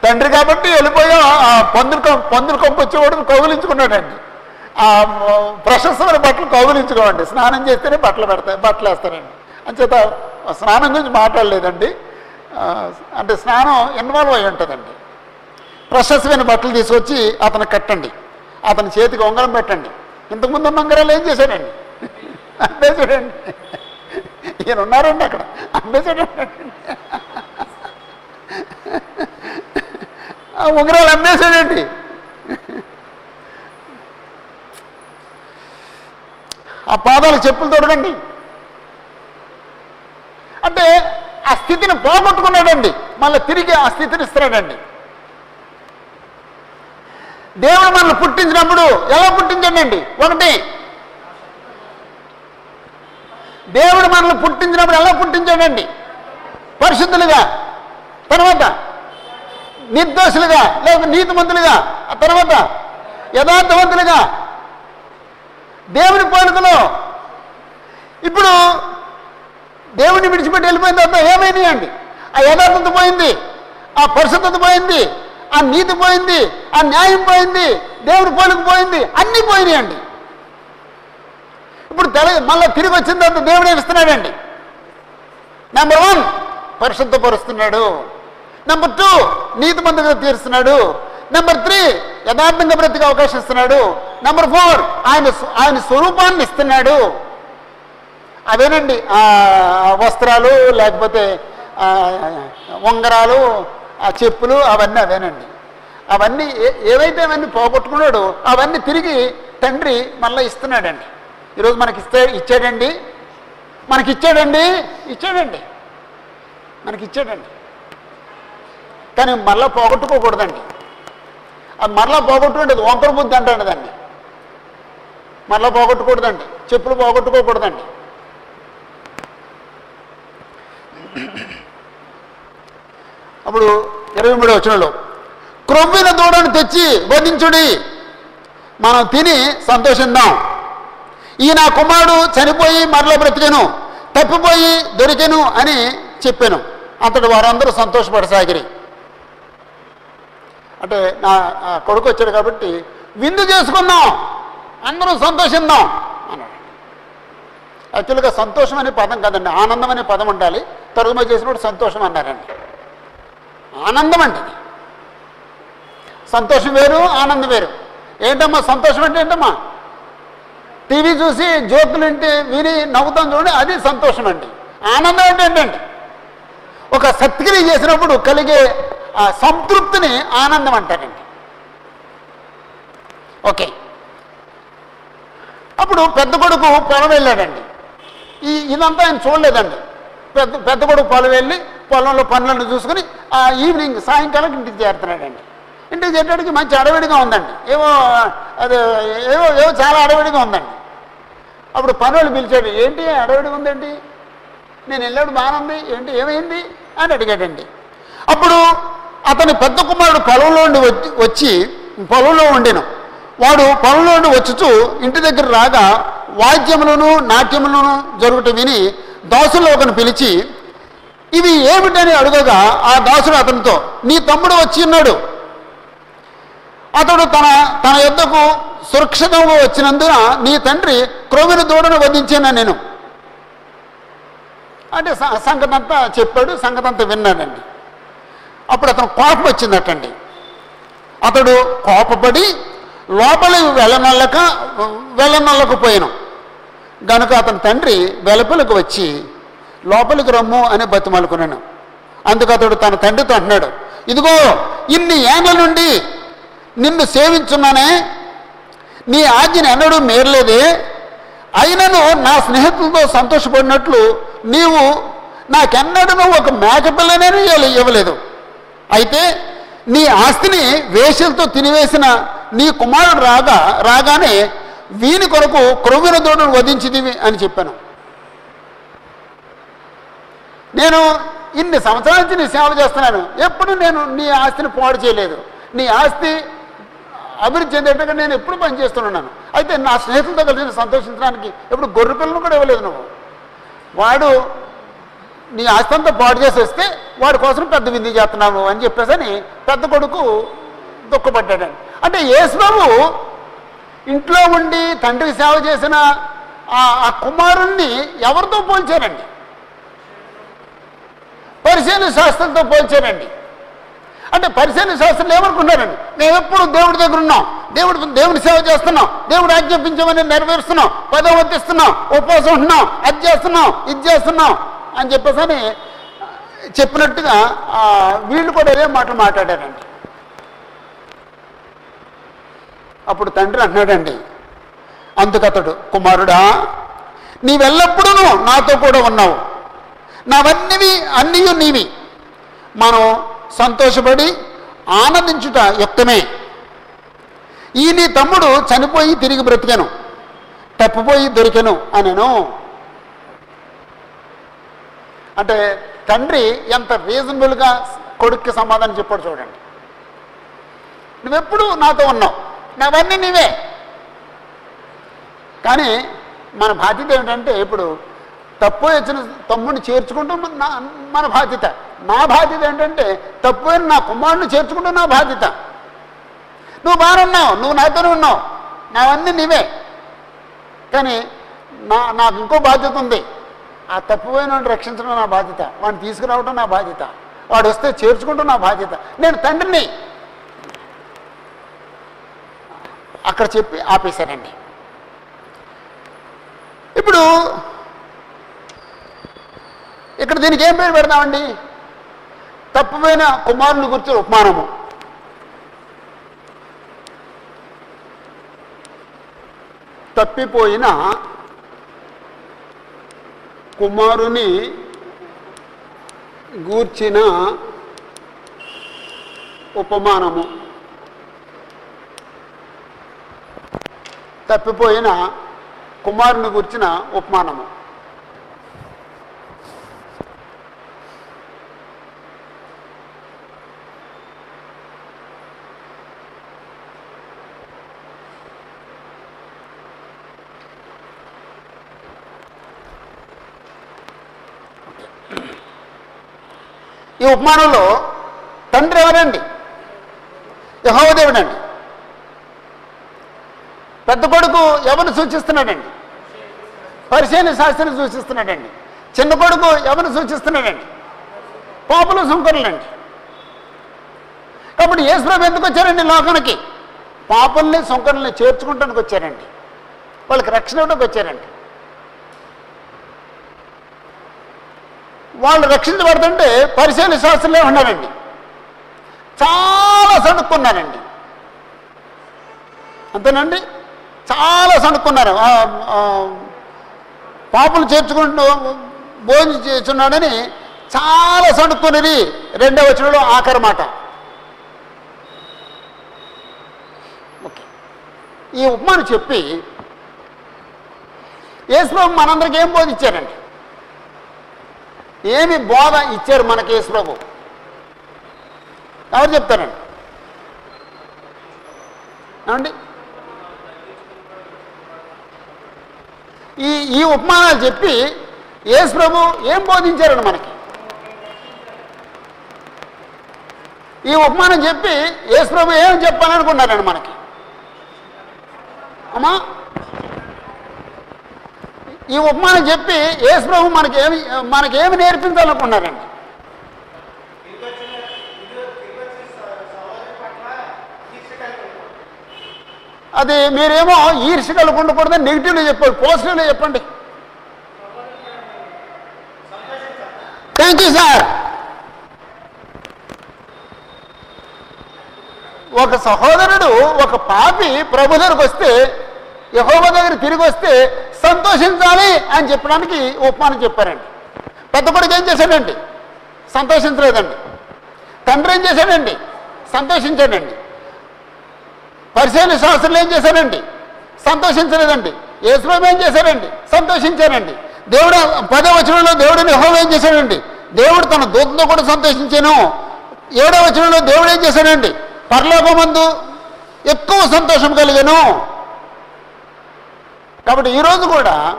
తండ్రి కాబట్టి వెళ్ళిపోయి ఆ పందులు పందులు కొంపు కౌగులించుకున్నాడండి. ఆ ప్రశస్తమైన బట్టలు కౌగులించుకోండి స్నానం చేస్తేనే బట్టలు పెడతాయి బట్టలు వేస్తారండి. అంచేత స్నానం గురించి మాట్లాడలేదండి. అంటే స్నానం ఇన్వాల్వ్ అయి ఉంటుందండి. ప్రశస్తమైన బట్టలు తీసుకొచ్చి అతను కట్టండి. అతని చేతికి ఉంగరం పెట్టండి. ఇంతకుముందు ఉన్న ఉంగరాలు ఏం చేశాడండి? అమ్మేశాడండి ఈయన ఉన్నారండి అక్కడ అమ్మేశాడండి ఆ ఉంగరాలు అమ్మేశాడండి. ఆ పాదాలు చెప్పులు తొడగండి. అంటే ఆ స్థితిని పోగొట్టుకున్నాడండి మళ్ళీ తిరిగి ఆ స్థితిని ఇస్తున్నాడండి. దేవుడు మనల్ని పుట్టించినప్పుడు ఎలా పుట్టించండి ఒకటి దేవుడు మనల్ని పుట్టించినప్పుడు ఎలా పుట్టించాడండి? పరిశుద్ధులుగా తర్వాత నిర్దోషులుగా లేక నీతిమంతులుగా ఆ తర్వాత యథార్థవంతులుగా దేవుని పోలికలో ఇప్పుడు దేవుడిని విడిచిపెట్టి వెళ్ళిపోయిన తర్వాత ఏమైనాయండి ఆ యథార్థత పోయింది ఆ పరిశుద్ధత పోయింది ఆ నీతి పోయింది ఆ న్యాయం పోయింది దేవుడి పోలికి పోయింది అన్నీ పోయినాయండి ఇప్పుడు తెల మళ్ళీ తిరిగి వచ్చిన తర్వాత దేవుడు ఏమిస్తున్నాడండి నెంబర్ వన్ పరిశుద్ధపరుస్తున్నాడు. నెంబర్ టూ నీతి మందుగా తీరుస్తున్నాడు. నెంబర్ త్రీ యథార్థంగా బ్రతికే అవకాశం ఇస్తున్నాడు. నెంబర్ ఫోర్ ఆయన ఆయన స్వరూపాన్ని ఇస్తున్నాడు. అవేనండి వస్త్రాలు లేకపోతే ఉంగరాలు ఆ చెప్పులు అవన్నీ అవేనండి. అవన్నీ ఏ- ఏవైతే అవన్నీ పోగొట్టుకున్నాడో అవన్నీ తిరిగి తండ్రి మళ్ళీ ఇస్తున్నాడండి. ఈరోజు మనకి ఇస్తే ఇచ్చాడండి. మనకి ఇచ్చాడండి ఇచ్చాడండి. మనకి ఇచ్చాడండి. కానీ మళ్ళీ పోగొట్టుకోకూడదండి. అది మరలా పోగొట్టుకుంటే వంకర బుద్ధి అంటాడు దాన్ని. మరలా పోగొట్టుకూడదండి చెప్పులు పోగొట్టుకోకూడదండి. అప్పుడు ఇరవై మూడు వచ్చినలో క్రొవ్విన దూడను తెచ్చి వధించుడి మనం తిని సంతోషిద్దాం. ఈ నా కుమారుడు చనిపోయి మరల బ్రతికెను తప్పిపోయి దొరికెను అని చెప్పాను. అంతటి వారందరూ సంతోషపడసాగిరి. అంటే నా కొడుకు వచ్చాడు కాబట్టి విందు చేసుకుందాం. అందరూ సంతోషిద్దాం. యాక్చువల్గా సంతోషం అనే పదం కాదండి ఆనందం అనే పదం ఉండాలి. తరుగుమ చేసినప్పుడు సంతోషం అన్నారండి. ఆనందం అండి సంతోషం వేరు ఆనందం వేరు. ఏంటమ్మా సంతోషం అంటే ఏంటమ్మా? టీవీ చూసి జోకులు వింటే విని నవ్వుతాం చూడండి అది సంతోషం అండి. ఆనందం అంటే ఏంటండి? ఒక సత్క్రియ చేసినప్పుడు కలిగే ఆ సంతృప్తిని ఆనందం అంటారండి. ఓకే. అప్పుడు పెద్ద కొడుకు పొలం వెళ్ళాడండి. ఈ ఇదంతా ఆయన చూడలేదండి. పెద్ద పెద్ద కొడుకు పొలం వెళ్ళి పొలంలో పనులను చూసుకుని ఆ ఈవినింగ్ సాయంకాలం ఇంటికి చేరుతున్నాడండి. ఇంటికి చేరడానికి మంచి అడవిడిగా ఉందండి. ఏవో అది ఏవో ఏవో చాలా అడవిడిగా ఉందండి. అప్పుడు పనులు పిలిచాడు ఏంటి అడవిడిగా ఉందండి నేను వెళ్ళాడు బాగుంది ఏంటి ఏమైంది? అని అడిగాడండి. అప్పుడు అతని పెద్ద కుమారుడు పొలంలో ఉండి వచ్చి వచ్చి పొలంలో ఉండెను. వాడు పొలంలో ఉండి ఇంటి దగ్గర రాగా వాద్యములను నాట్యములను జరుగుట విని దాసుల్లో ఒకను పిలిచి ఇవి ఏమిటని అడుగగా ఆ దాసుడు అతనితో నీ తమ్ముడు వచ్చి ఉన్నాడు. అతడు తన తన యుద్ధకు సురక్షితంగా వచ్చినందున నీ తండ్రి క్రొవిన దూడను వధించాను నేను. అంటే సంగతంతా చెప్పాడు సంగతంతా విన్నాడండి. అప్పుడు అతను కోపం వచ్చిందటండి. అతడు కోపపడి లోపలి వెళ్ళనల్లక వెళ్ళనల్లకపోయాను. గనుక అతని తండ్రి వెలుపలకు వచ్చి లోపలికి రమ్ము అని బతిమాలుకున్నాను. అందుకు అతడు తన తండ్రితో అంటున్నాడు ఇదిగో ఇన్ని ఏళ్ళ నుండి నిన్ను సేవించున్నానే? నీ ఆజ్ఞను ఎన్నడూ మేరలేదే? అయినను నా స్నేహితులతో సంతోషపడినట్లు నీవు నాకెన్నడూ ఒక మేకపిల్లనే ఇవ్వలేదు. అయితే నీ ఆస్తిని వేషలతో తినివేసిన నీ కుమారుడు రాగా రాగానే వీని కొరకు క్రొవ్విన దూడను వధించింది అని చెప్పాను. నేను ఇన్ని సంవత్సరాల నుంచి నీ సేవ చేస్తున్నాను. ఎప్పుడు నేను నీ ఆస్తిని పాడు చేయలేదు. నీ ఆస్తి అభివృద్ధి చెందేటట్టుగా నేను ఎప్పుడు పనిచేస్తున్నాను. అయితే నా స్నేహితులతో కలిసి నేను సంతోషించడానికి ఎప్పుడు గొర్రె పిల్లలు కూడా ఇవ్వలేదు నువ్వు. వాడు నీ ఆస్తి అంతా పాడు చేసి వస్తే వాడి కోసం పెద్ద విందు చేస్తున్నావు అని చెప్పేసి పెద్ద కొడుకు దుఃఖపడ్డాడండి అంటే యేసుబాబు ఇంట్లో ఉండి తండ్రికి సేవ చేసిన ఆ కుమారుణ్ణి ఎవరితో పోల్చారండి? పరిశీలన శాస్త్రంతో పోల్చారండి. అంటే పరిశీలన శాస్త్రులు ఏమనుకున్నారండి మేము ఎప్పుడు దేవుడి దగ్గర ఉన్నాం. దేవుడి దేవుడి సేవ చేస్తున్నాం. దేవుడు ఆజ్ఞాపించమని నెరవేరుస్తున్నాం. పదవి వర్తిస్తున్నాం ఉపవాసం ఉంటున్నాం. అది చేస్తున్నాం. ఇది చేస్తున్నాం. అని చెప్పేసి అని చెప్పినట్టుగా వీళ్ళు కూడా ఇదే మాటలు మాట్లాడారండి. అప్పుడు తండ్రి అన్నాడండి. అందుకతడు కుమారుడా నీవెల్లప్పుడూ నాతో కూడా ఉన్నావు. నావన్నీ అన్నీ నీవి. మనం సంతోషపడి ఆనందించుట యుక్తమే. ఈ నీ తమ్ముడు చనిపోయి తిరిగి బ్రతికాను. తప్పిపోయి దొరికెను అనెను. అంటే తండ్రి ఎంత రీజనబుల్గా కొడుక్కి సమాధానం చెప్పాడు చూడండి. నువ్వెప్పుడు నాతో ఉన్నావు. నావన్నీ నీవే. కానీ మన బాధ్యత ఏమిటంటే ఇప్పుడు తప్పు వచ్చిన తమ్ముడిని చేర్చుకుంటూ నా మన బాధ్యత. నా బాధ్యత ఏంటంటే తప్పు అయిన నా కుమారుడిని చేర్చుకుంటూ నా బాధ్యత. నువ్వు బాగున్నావు నువ్వు నాతోనే ఉన్నావు. నావన్నీ నీవే. కానీ నా నాకు ఇంకో బాధ్యత ఉంది. ఆ తప్పుపోయిన వాడిని రక్షించడం నా బాధ్యత. వాడిని తీసుకురావడం నా బాధ్యత. వాడు వస్తే చేర్చుకుంటూ నా బాధ్యత. నేను తండ్రిని. అక్కడ చెప్పి ఆపేశానండి. ఇప్పుడు ఇక్కడ దీనికి ఏం పేరు పెడదామండి? తప్పుపోయిన కుమారుని గురించి ఉపమానము. తప్పిపోయిన కుమారుని గూర్చిన ఉపమానము. తప్పిపోయిన కుమారుని గుర్చిన ఉపమానము. ఈ ఉపమానంలో తండ్రి ఎవరండి? యహోదేవుడండి పెద్ద కొడుకు ఎవరిని సూచిస్తున్నాడండి? పరిశీలన శాస్త్రిని సూచిస్తున్నాడండి. చిన్న కొడుకు ఎవరిని సూచిస్తున్నాడండి? పాపులు సుంకరులండి. కాబట్టి యేసుప్రభు ఎందుకు వచ్చారండి లోకానికి? పాపుల్ని సుంకరుల్ని చేర్చుకుంటానికి వచ్చారండి. వాళ్ళకి రక్షణ ఇవ్వడానికి వచ్చారండి. వాళ్ళు రక్షించబడుతుంటే పరిశీలన శాస్త్రంలో ఉన్నారండి చాలా సణుక్కున్నారండి. అంతేనండి? చాలా సనుక్కున్నారు. పాపలు చేర్చుకుంటూ భోజనం చేస్తున్నాడని చాలా సణుక్కునేది రెండవ వచనంలో ఆఖరి మాట. ఓకే. ఈ ఉపమాను చెప్పి యేసుప్రభు మనందరికి ఏం బోధించారండి ఏమి బోధ ఇచ్చారు మనకి యేసుప్రభు? ఎవరు చెప్తారండి? ఏమండి? ఈ ఈ ఉపమానాలు చెప్పి యేసు ప్రభు ఏం బోధించారండి మనకి? ఈ ఉపమానం చెప్పి యేసు ప్రభు ఏం చెప్పాలనుకున్నారండి మనకి? అమ్మా ఈ ఉపమానం చెప్పి యేసు ప్రభు మనకి ఏమి మనకి ఏమి నేర్పించాలనుకున్నారండి? అది మీరేమో ఈర్ష్య కలిగి ఉండకూడదని నెగిటివ్లో చెప్పండి పాజిటివ్లో చెప్పండి. థ్యాంక్ యూ సార్ ఒక సహోదరుడు ఒక పాపి ప్రభు దగ్గరకు వస్తే యహోవ దగ్గర తిరిగి వస్తే సంతోషించాలి అని చెప్పడానికి ఉపమానం చెప్పారండి. పెద్ద కొడుకు ఏం చేశాడండి? సంతోషించలేదండి. తండ్రి ఏం చేశాడండి? సంతోషించాడండి. పరిశీలన శాస్త్రులు ఏం చేశారండి? సంతోషించలేదండి. యేసుప్రభు ఏం చేశారండి? సంతోషించారండి. దేవుడు పదో వచనంలో దేవుడిని హోమ ఏం చేశాడండి? దేవుడు తన దూతతో కూడా సంతోషించాను. ఏడో వచనంలో దేవుడు ఏం చేశాడండి? పరలోకమందు ఎక్కువ సంతోషం కలిగాను. కాబట్టి ఈరోజు కూడా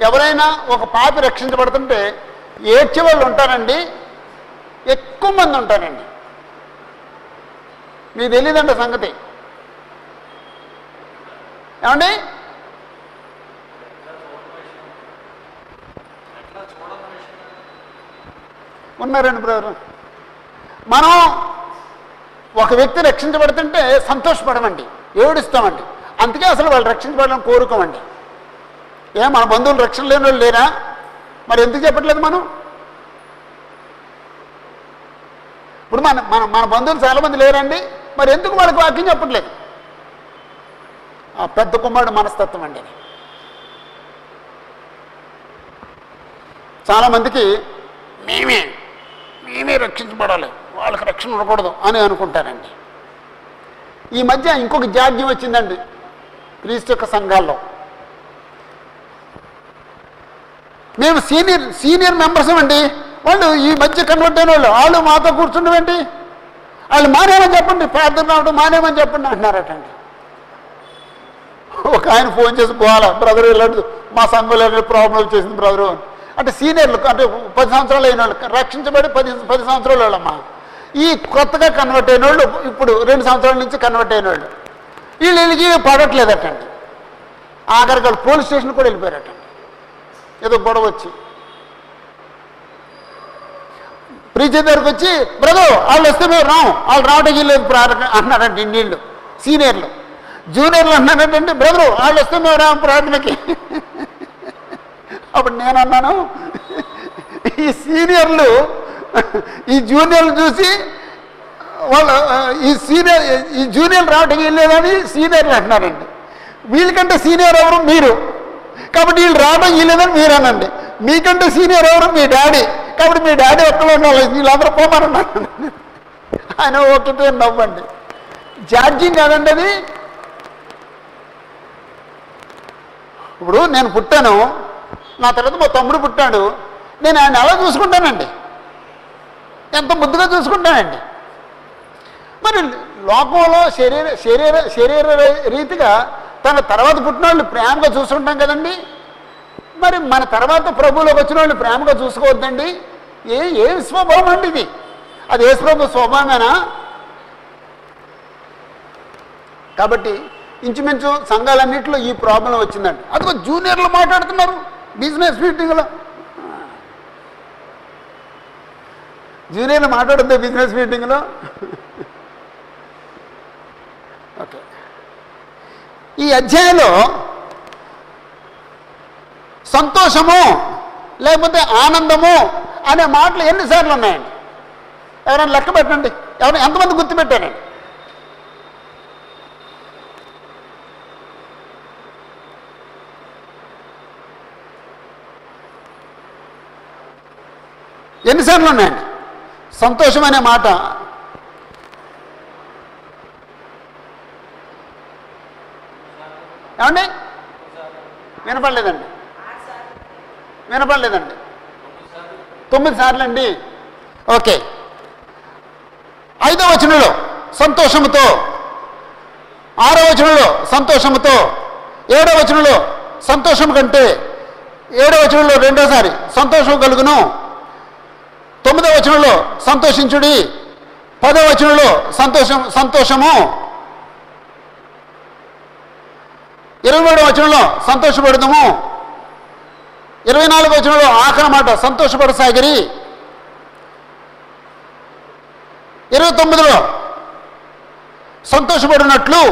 ఎవరైనా ఒక పాపి రక్షించబడుతుంటే ఏడ్చే వాళ్ళు ఉంటారండి. ఎక్కువ మంది ఉంటారండి. మీకు తెలియదండి సంగతి. ఏమండి? ఉన్నారండి బ్రదరు. మనం ఒక వ్యక్తి రక్షించబడుతుంటే సంతోషపడమండి ఏడుస్తామండి. అందుకే అసలు వాళ్ళు రక్షించబడాలని కోరుకోమండి. ఏ మన బంధువులు రక్షణ లేని వాళ్ళు లేరా? మరి ఎందుకు చెప్పట్లేదు మనం? ఇప్పుడు మన మన మన బంధువులు చాలామంది లేరండి. మరి ఎందుకు వాళ్ళకి వాక్యం చెప్పట్లేదు? పెద్ద కుమారుడు మనస్తత్వం అండి చాలామందికి మేమే మేమే రక్షించబడాలి వాళ్ళకి రక్షణ ఉండకూడదు అని అనుకుంటారండి. ఈ మధ్య ఇంకొక జాడ్యం వచ్చిందండి క్రీస్తు యొక్క సంఘాల్లో. మేము సీనియర్ సీనియర్ మెంబర్స్ అండి వాళ్ళు ఈ మధ్య కన్వర్ట్ అయిన వాళ్ళు వాళ్ళు మాతో కూర్చుండమండి వాళ్ళు మానేమని చెప్పండి ప్రార్థన రావడం మానేమని చెప్పండి అంటున్నారటండి. ఒక ఆయన ఫోన్ చేసి పోవాలా? బ్రదర్ ఇలాంటి మా సంఘంలో ఇలాంటి ప్రాబ్లం వచ్చేసింది బ్రదరు? అని. అంటే సీనియర్లు అంటే పది సంవత్సరాలు అయిన వాళ్ళు రక్షించబడి పది పది సంవత్సరాలు వాళ్ళమ్మా. ఈ కొత్తగా కన్వర్ట్ అయిన వాళ్ళు ఇప్పుడు రెండు సంవత్సరాల నుంచి కన్వర్ట్ అయిన వాళ్ళు. వీళ్ళు వీళ్ళకి పడట్లేదటండి. ఆఖరికి వాళ్ళు పోలీస్ స్టేషన్ కూడా వెళ్ళిపోయారటండి ఏదో గొడవ వచ్చి. ప్రీచర్ దగ్గరకు వచ్చి బ్రదర్ వాళ్ళు వస్తే మేము రాం వాళ్ళు రావటం లేదు ప్రార్థన అన్నారంటే ఇండియన్లు సీనియర్లు. జూనియర్లు అన్నారంటే బ్రదరు వాళ్ళు వస్తే మేము ప్రార్థనకి. అప్పుడు నేను అన్నాను ఈ సీనియర్లు ఈ జూనియర్లు చూసి వాళ్ళు ఈ సీనియర్ ఈ జూనియర్లు రావడానికి వెళ్ళేదని సీనియర్లు అంటున్నారండి. వీళ్ళకంటే సీనియర్ ఎవరు? మీరు. కాబట్టి వీళ్ళు రావడం వీళ్ళేదని మీరు అనండి. మీకంటే సీనియర్ ఎవరు? మీ డాడీ. కాబట్టి మీ డాడీ ఒక్కలో ఉండాలి. వీళ్ళందరూ పోమన్నారు ఆయన ఒకటే నవ్వండి. జాడ్జింగ్ కాదండి అది? ఇప్పుడు నేను పుట్టాను నా తర్వాత మా తమ్ముడు పుట్టాడు నేను ఆయన ఎలా చూసుకుంటానండి? ఎంత ముద్దుగా చూసుకుంటానండి. మరి లోకంలో శరీర శరీర శరీర రీతిగా తన తర్వాత పుట్టిన వాళ్ళు ప్రేమగా చూసుకుంటాం కదండి? మరి మన తర్వాత ప్రభువులోకి వచ్చిన వాళ్ళు ప్రేమగా చూసుకోవద్దండి? ఏ ఏ స్వభావం అండి ఇది? అది ఏ ప్రభు స్వభావమేనా? కాబట్టి ఇంచుమించు సంఘాలన్నింటిలో ఈ ప్రాబ్లం వచ్చిందండి అదిగో జూనియర్లు మాట్లాడుతున్నారు బిజినెస్ మీటింగ్లో జూనియర్లు మాట్లాడుతుంది బిజినెస్ మీటింగ్లో ఓకే. ఈ అధ్యాయంలో సంతోషము లేకపోతే ఆనందము అనే మాటలు ఎన్నిసార్లు ఉన్నాయండి? ఎవరైనా లెక్క పెట్టండి. ఎవరైనా ఎంతమంది గుర్తుపెట్టారండి? ఎన్నిసార్లు ఉన్నాయండి సంతోషం అనే మాట. ఏమండి? వినపడలేదండి. వినపడలేదండి. తొమ్మిది సార్లు అండి ఓకే. ఐదో వచనంలో సంతోషముతో ఆరో వచనంలో సంతోషముతో ఏడో వచనంలో సంతోషం కంటే ఏడో వచనంలో రెండోసారి సంతోషం కలుగును. తొమ్మిదో వచనంలో సంతోషించుడి. పదో వచనంలో సంతోషం సంతోషము. ఇరవై మూడో వచనంలో సంతోషపడదాము. ఇరవై నాలుగో వచనంలో ఆఖరి మాట సంతోషపడసాగిరి. ఇరవై తొమ్మిదిలో సంతోషపడినట్లు.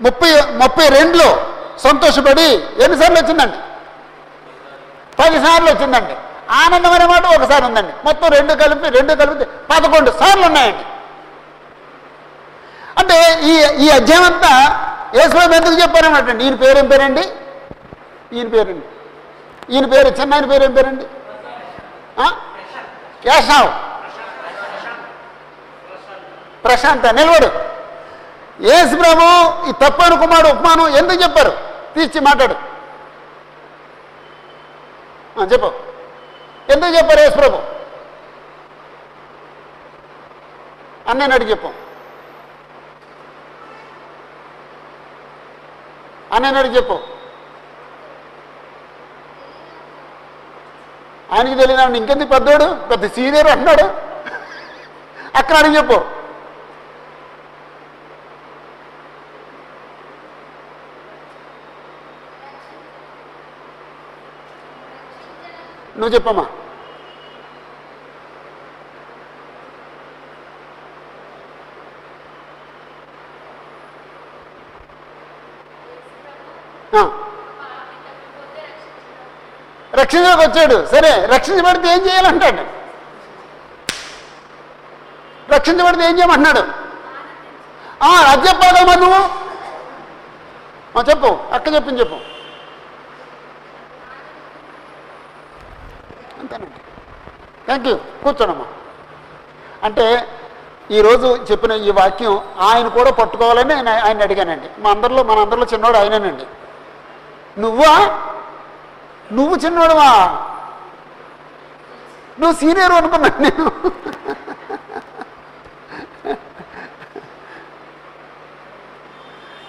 ముప్పై ముప్పై రెండులో సంతోషపడి ఎన్నిసార్లు వచ్చిందండి పదిసార్లు వచ్చిందండి. ఆనందం అనే మాట ఒకసారి ఉందండి. మొత్తం రెండు కలిపి రెండు కలిపి పదకొండు సార్లు ఉన్నాయండి. అంటే ఈ ఈ అధ్యాయం అంతా యేసుబాబు ఎందుకు చెప్పారన్నమాట ఈయన పేరు పేరండి? ఈయన పేరండి. ఈయన పేరు చిన్న పేరేం పేరు ఏం పేరండి? ఆ? కేశవ్. ప్రశాంత నిలబడు. యేసు ప్రభు ఈ తప్పని కుమారుడు ఉపమానం ఎందుకు చెప్పారు? తీర్చి మాట్లాడు. చెప్పు. ఎందుకు చెప్పారు యేసు ప్రభు? నేను అడిగి చెప్పాం. అని నేను అడిగి చెప్పు. ఆయనకి తెలియదు ఇంకెందుకు పెద్దోడు? పెద్ద సీనియర్ అంటున్నాడు. అక్కడ అడిగి చెప్పు. నువ్వు చెప్పమ్మా. ఆ. వచ్చాడు. సరే రక్షించబడితే ఏం చేయాలంటాడు? రక్షించబడితే ఏం చేయమంటున్నాడు? ఆ, అది చెప్పాలమ్మా నువ్వు చెప్పు అక్క చెప్పింది చెప్పు అంతేనండి థ్యాంక్ యూ కూర్చోనమ్మా. అంటే ఈరోజు చెప్పిన ఈ వాక్యం ఆయన కూడా పట్టుకోవాలని నేను ఆయన అడిగానండి. మా అందరిలో మన అందరిలో చిన్నవాడు ఆయనేనండి. నువ్వా? నువ్వు చిన్నవాడువా నువ్వు సీనియర్ అనుకున్నాను నేను.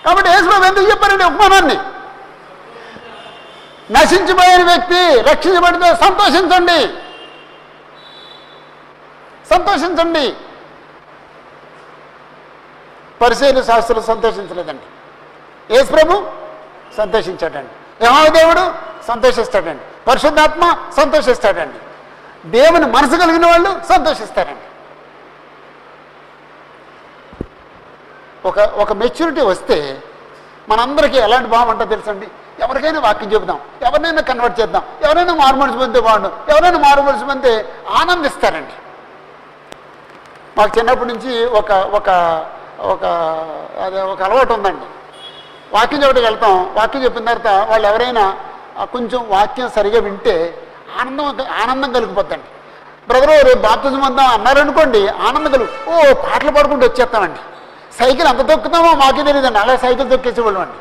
కాబట్టి యేసుబాబు ఎందుకు చెప్పారండి ఉపమానాన్ని? నశించిపోయిన వ్యక్తి రక్షించబడితే సంతోషించండి. సంతోషించండి. పరిశీలి శాస్త్రులు సంతోషించలేదండి. యేసు ప్రభు సంతోషించాడండి. యెహోవా సంతోషిస్తాడండి. పరిశుద్ధాత్మ సంతోషిస్తాడండి. దేవుని మనసు కలిగిన వాళ్ళు సంతోషిస్తారండి. ఒక ఒక మెచ్యూరిటీ వస్తే మనందరికీ ఎలాంటి భావం ఉంటుందో తెలుసండి? ఎవరికైనా వాక్యం చెబుదాం. ఎవరినైనా కన్వర్ట్ చేద్దాం. ఎవరైనా మారుమనిసి పొందితే బాగుండు. ఎవరైనా మారుమనిసి పొందితే ఆనందిస్తారండి. మాకు చిన్నప్పటి నుంచి ఒక ఒక ఒక అదే ఒక అలవాటు ఉందండి. వాక్యం చెప్పడానికి వెళ్తాం. వాక్యం చెప్పిన తర్వాత వాళ్ళు ఎవరైనా కొంచెం వాక్యం సరిగా వింటే ఆనందం ఆనందం కలిగిపోద్దండి. బ్రదరు రేపు బాప్తిజం అందాం అన్నారనుకోండి ఆనందం కలుగు ఓ పాటలు పాడుకుంటూ వచ్చేస్తామండి. సైకిల్ ఎంత దొక్కుతామో మాకే తెలియదండి. అలా సైకిల్ దొక్కేసేవాళ్ళం అండి.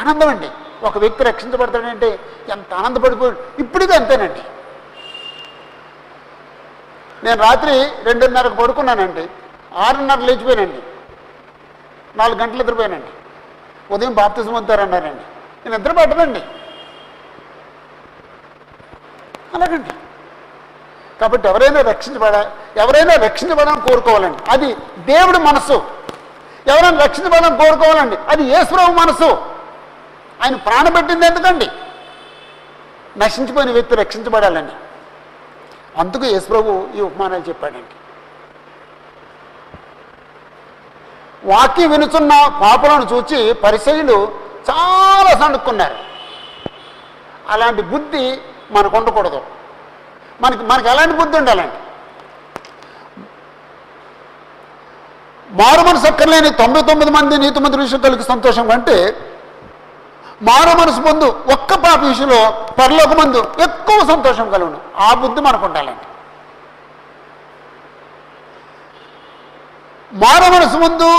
ఆనందం అండి. ఒక వ్యక్తి రక్షించబడతాడంటే ఎంత ఆనందపడిపోయి ఇప్పటికీ అంతేనండి. నేను రాత్రి రెండున్నరకు పడుకున్నానండి. ఆరున్నర లేచిపోయానండి. నాలుగు గంటలు నిద్రపోయానండి. ఉదయం బాప్తిజం వద్దారన్నారండి నేను నిద్ర పట్టనండి అలాగండి. కాబట్టి ఎవరైనా రక్షించబడ ఎవరైనా రక్షించబడాలని కోరుకోవాలండి. అది దేవుడి మనసు. ఎవరైనా రక్షించబడాలని కోరుకోవాలండి. అది యేసుప్రభు మనసు. ఆయన ప్రాణ పెట్టింది ఎందుకండి? నశించిపోయిన వ్యక్తి రక్షించబడాలని అందుకు యేసుప్రభు ఈ ఉపమానాలు చెప్పాడండి వాక్యం వినుచున్న పాపలను చూచి పరిశైలు చాలా సణుక్కున్నారు. అలాంటి బుద్ధి మనకు ఉండకూడదు. మనకి మనకి ఎలాంటి బుద్ధి ఉండాలండి? మారు మనసు అక్కర్లేని తొంభై తొమ్మిది మంది నీతిమంది విషయం కలిగి సంతోషం అంటే మానవ మనసు ముందు ఒక్క పాప విషయంలో పరలోక ముందు ఎక్కువ సంతోషం కలుగును. ఆ బుద్ధి మనకు ఉండాలండి. మానవ మనసు ముందు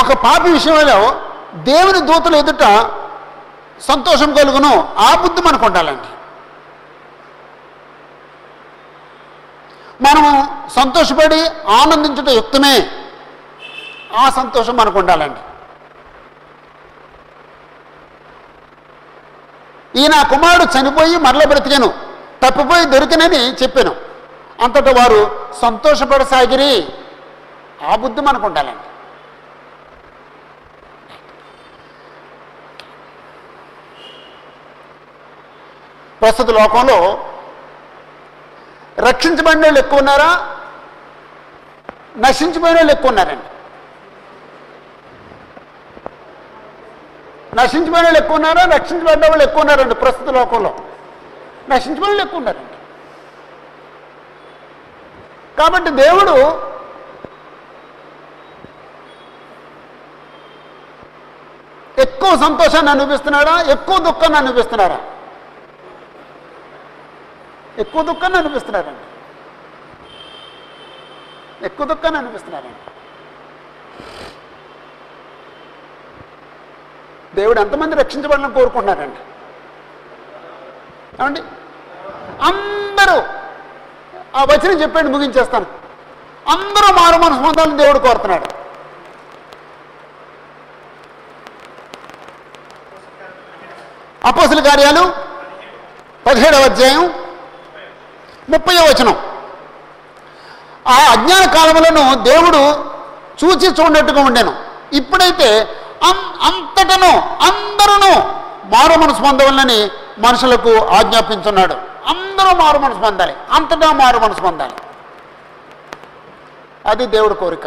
ఒక పాపి విషయంలో దేవుని దూతలు ఎదుట సంతోషం కలుగును. ఆ బుద్ధి మనకు ఉండాలండి. మనము సంతోషపడి ఆనందించుట యుక్తమే. ఆ సంతోషం మనకు ఉండాలండి. ఈ నా కుమారుడు చనిపోయి మరల బ్రతికాను. తప్పిపోయి దొరికినని చెప్పాను. అంతటా వారు సంతోషపడసాగిరి. ఆ బుద్ధి మనకు ఉండాలండి. ప్రస్తుత లోకంలో రక్షించబడిన వాళ్ళు ఎక్కువ ఉన్నారా? నశించిపోయిన వాళ్ళు ఎక్కువ ఉన్నారండి. నశించిపోయిన వాళ్ళు ఎక్కువ ఉన్నారా రక్షించబడ్డ వాళ్ళు ఎక్కువ ఉన్నారండి ప్రస్తుత లోకంలో. నశించిపోయిన వాళ్ళు ఎక్కువ ఉన్నారండి కాబట్టి దేవుడు ఎక్కువ సంతోషాన్ని అనిపిస్తున్నాడా ఎక్కువ దుఃఖాన్ని అనిపిస్తున్నారా ఎక్కువ దుఃఖాన్ని అనిపిస్తున్నారండి ఎక్కువ దుఃఖాన్ని అనిపిస్తున్నారండి దేవుడు ఎంతమంది రక్షించబడాలని కోరుకుంటున్నారండి? ఏమండి? అందరూ ఆ వచనం చెప్పండి ముగించేస్తాను. అందరూ మారు మనసు పొందాలని దేవుడు కోరుతున్నాడు. అపోసుల కార్యాలు పదిహేడవ అధ్యాయం ముప్పై వచనం. ఆ అజ్ఞాన కాలములను దేవుడు చూచి చూడట్టుగా ఉండేను. ఇప్పుడైతే అంతటను అందరూ మారు మనసు పొందవాలని మనుషులకు ఆజ్ఞాపించున్నాడు. అందరూ మారు మనసు పొందాలి. అంతటా మారు మనసు పొందాలి. అది దేవుడి కోరిక.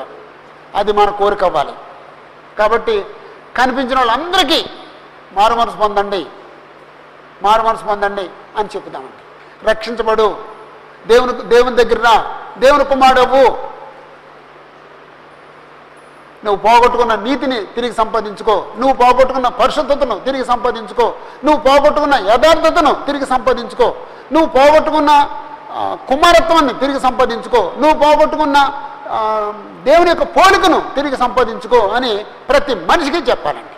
అది మన కోరిక అవ్వాలి. కాబట్టి కనిపించిన వాళ్ళందరికీ మారు మనసు పొందండి. మారు మనసు పొందండి అని చెప్తామండి రక్షించబడు. దేవుని దేవుని దగ్గర దేవుని కుమారుడవు. నువ్వు పోగొట్టుకున్న నీతిని తిరిగి సంపాదించుకో. నువ్వు పోగొట్టుకున్న పరిశుద్ధతను తిరిగి సంపాదించుకో. నువ్వు పోగొట్టుకున్న యథార్థతను తిరిగి సంపాదించుకో. నువ్వు పోగొట్టుకున్న కుమారత్వాన్ని తిరిగి సంపాదించుకో. నువ్వు పోగొట్టుకున్న దేవుని యొక్క పోలికను తిరిగి సంపాదించుకో అని ప్రతి మనిషికి చెప్పాలండి.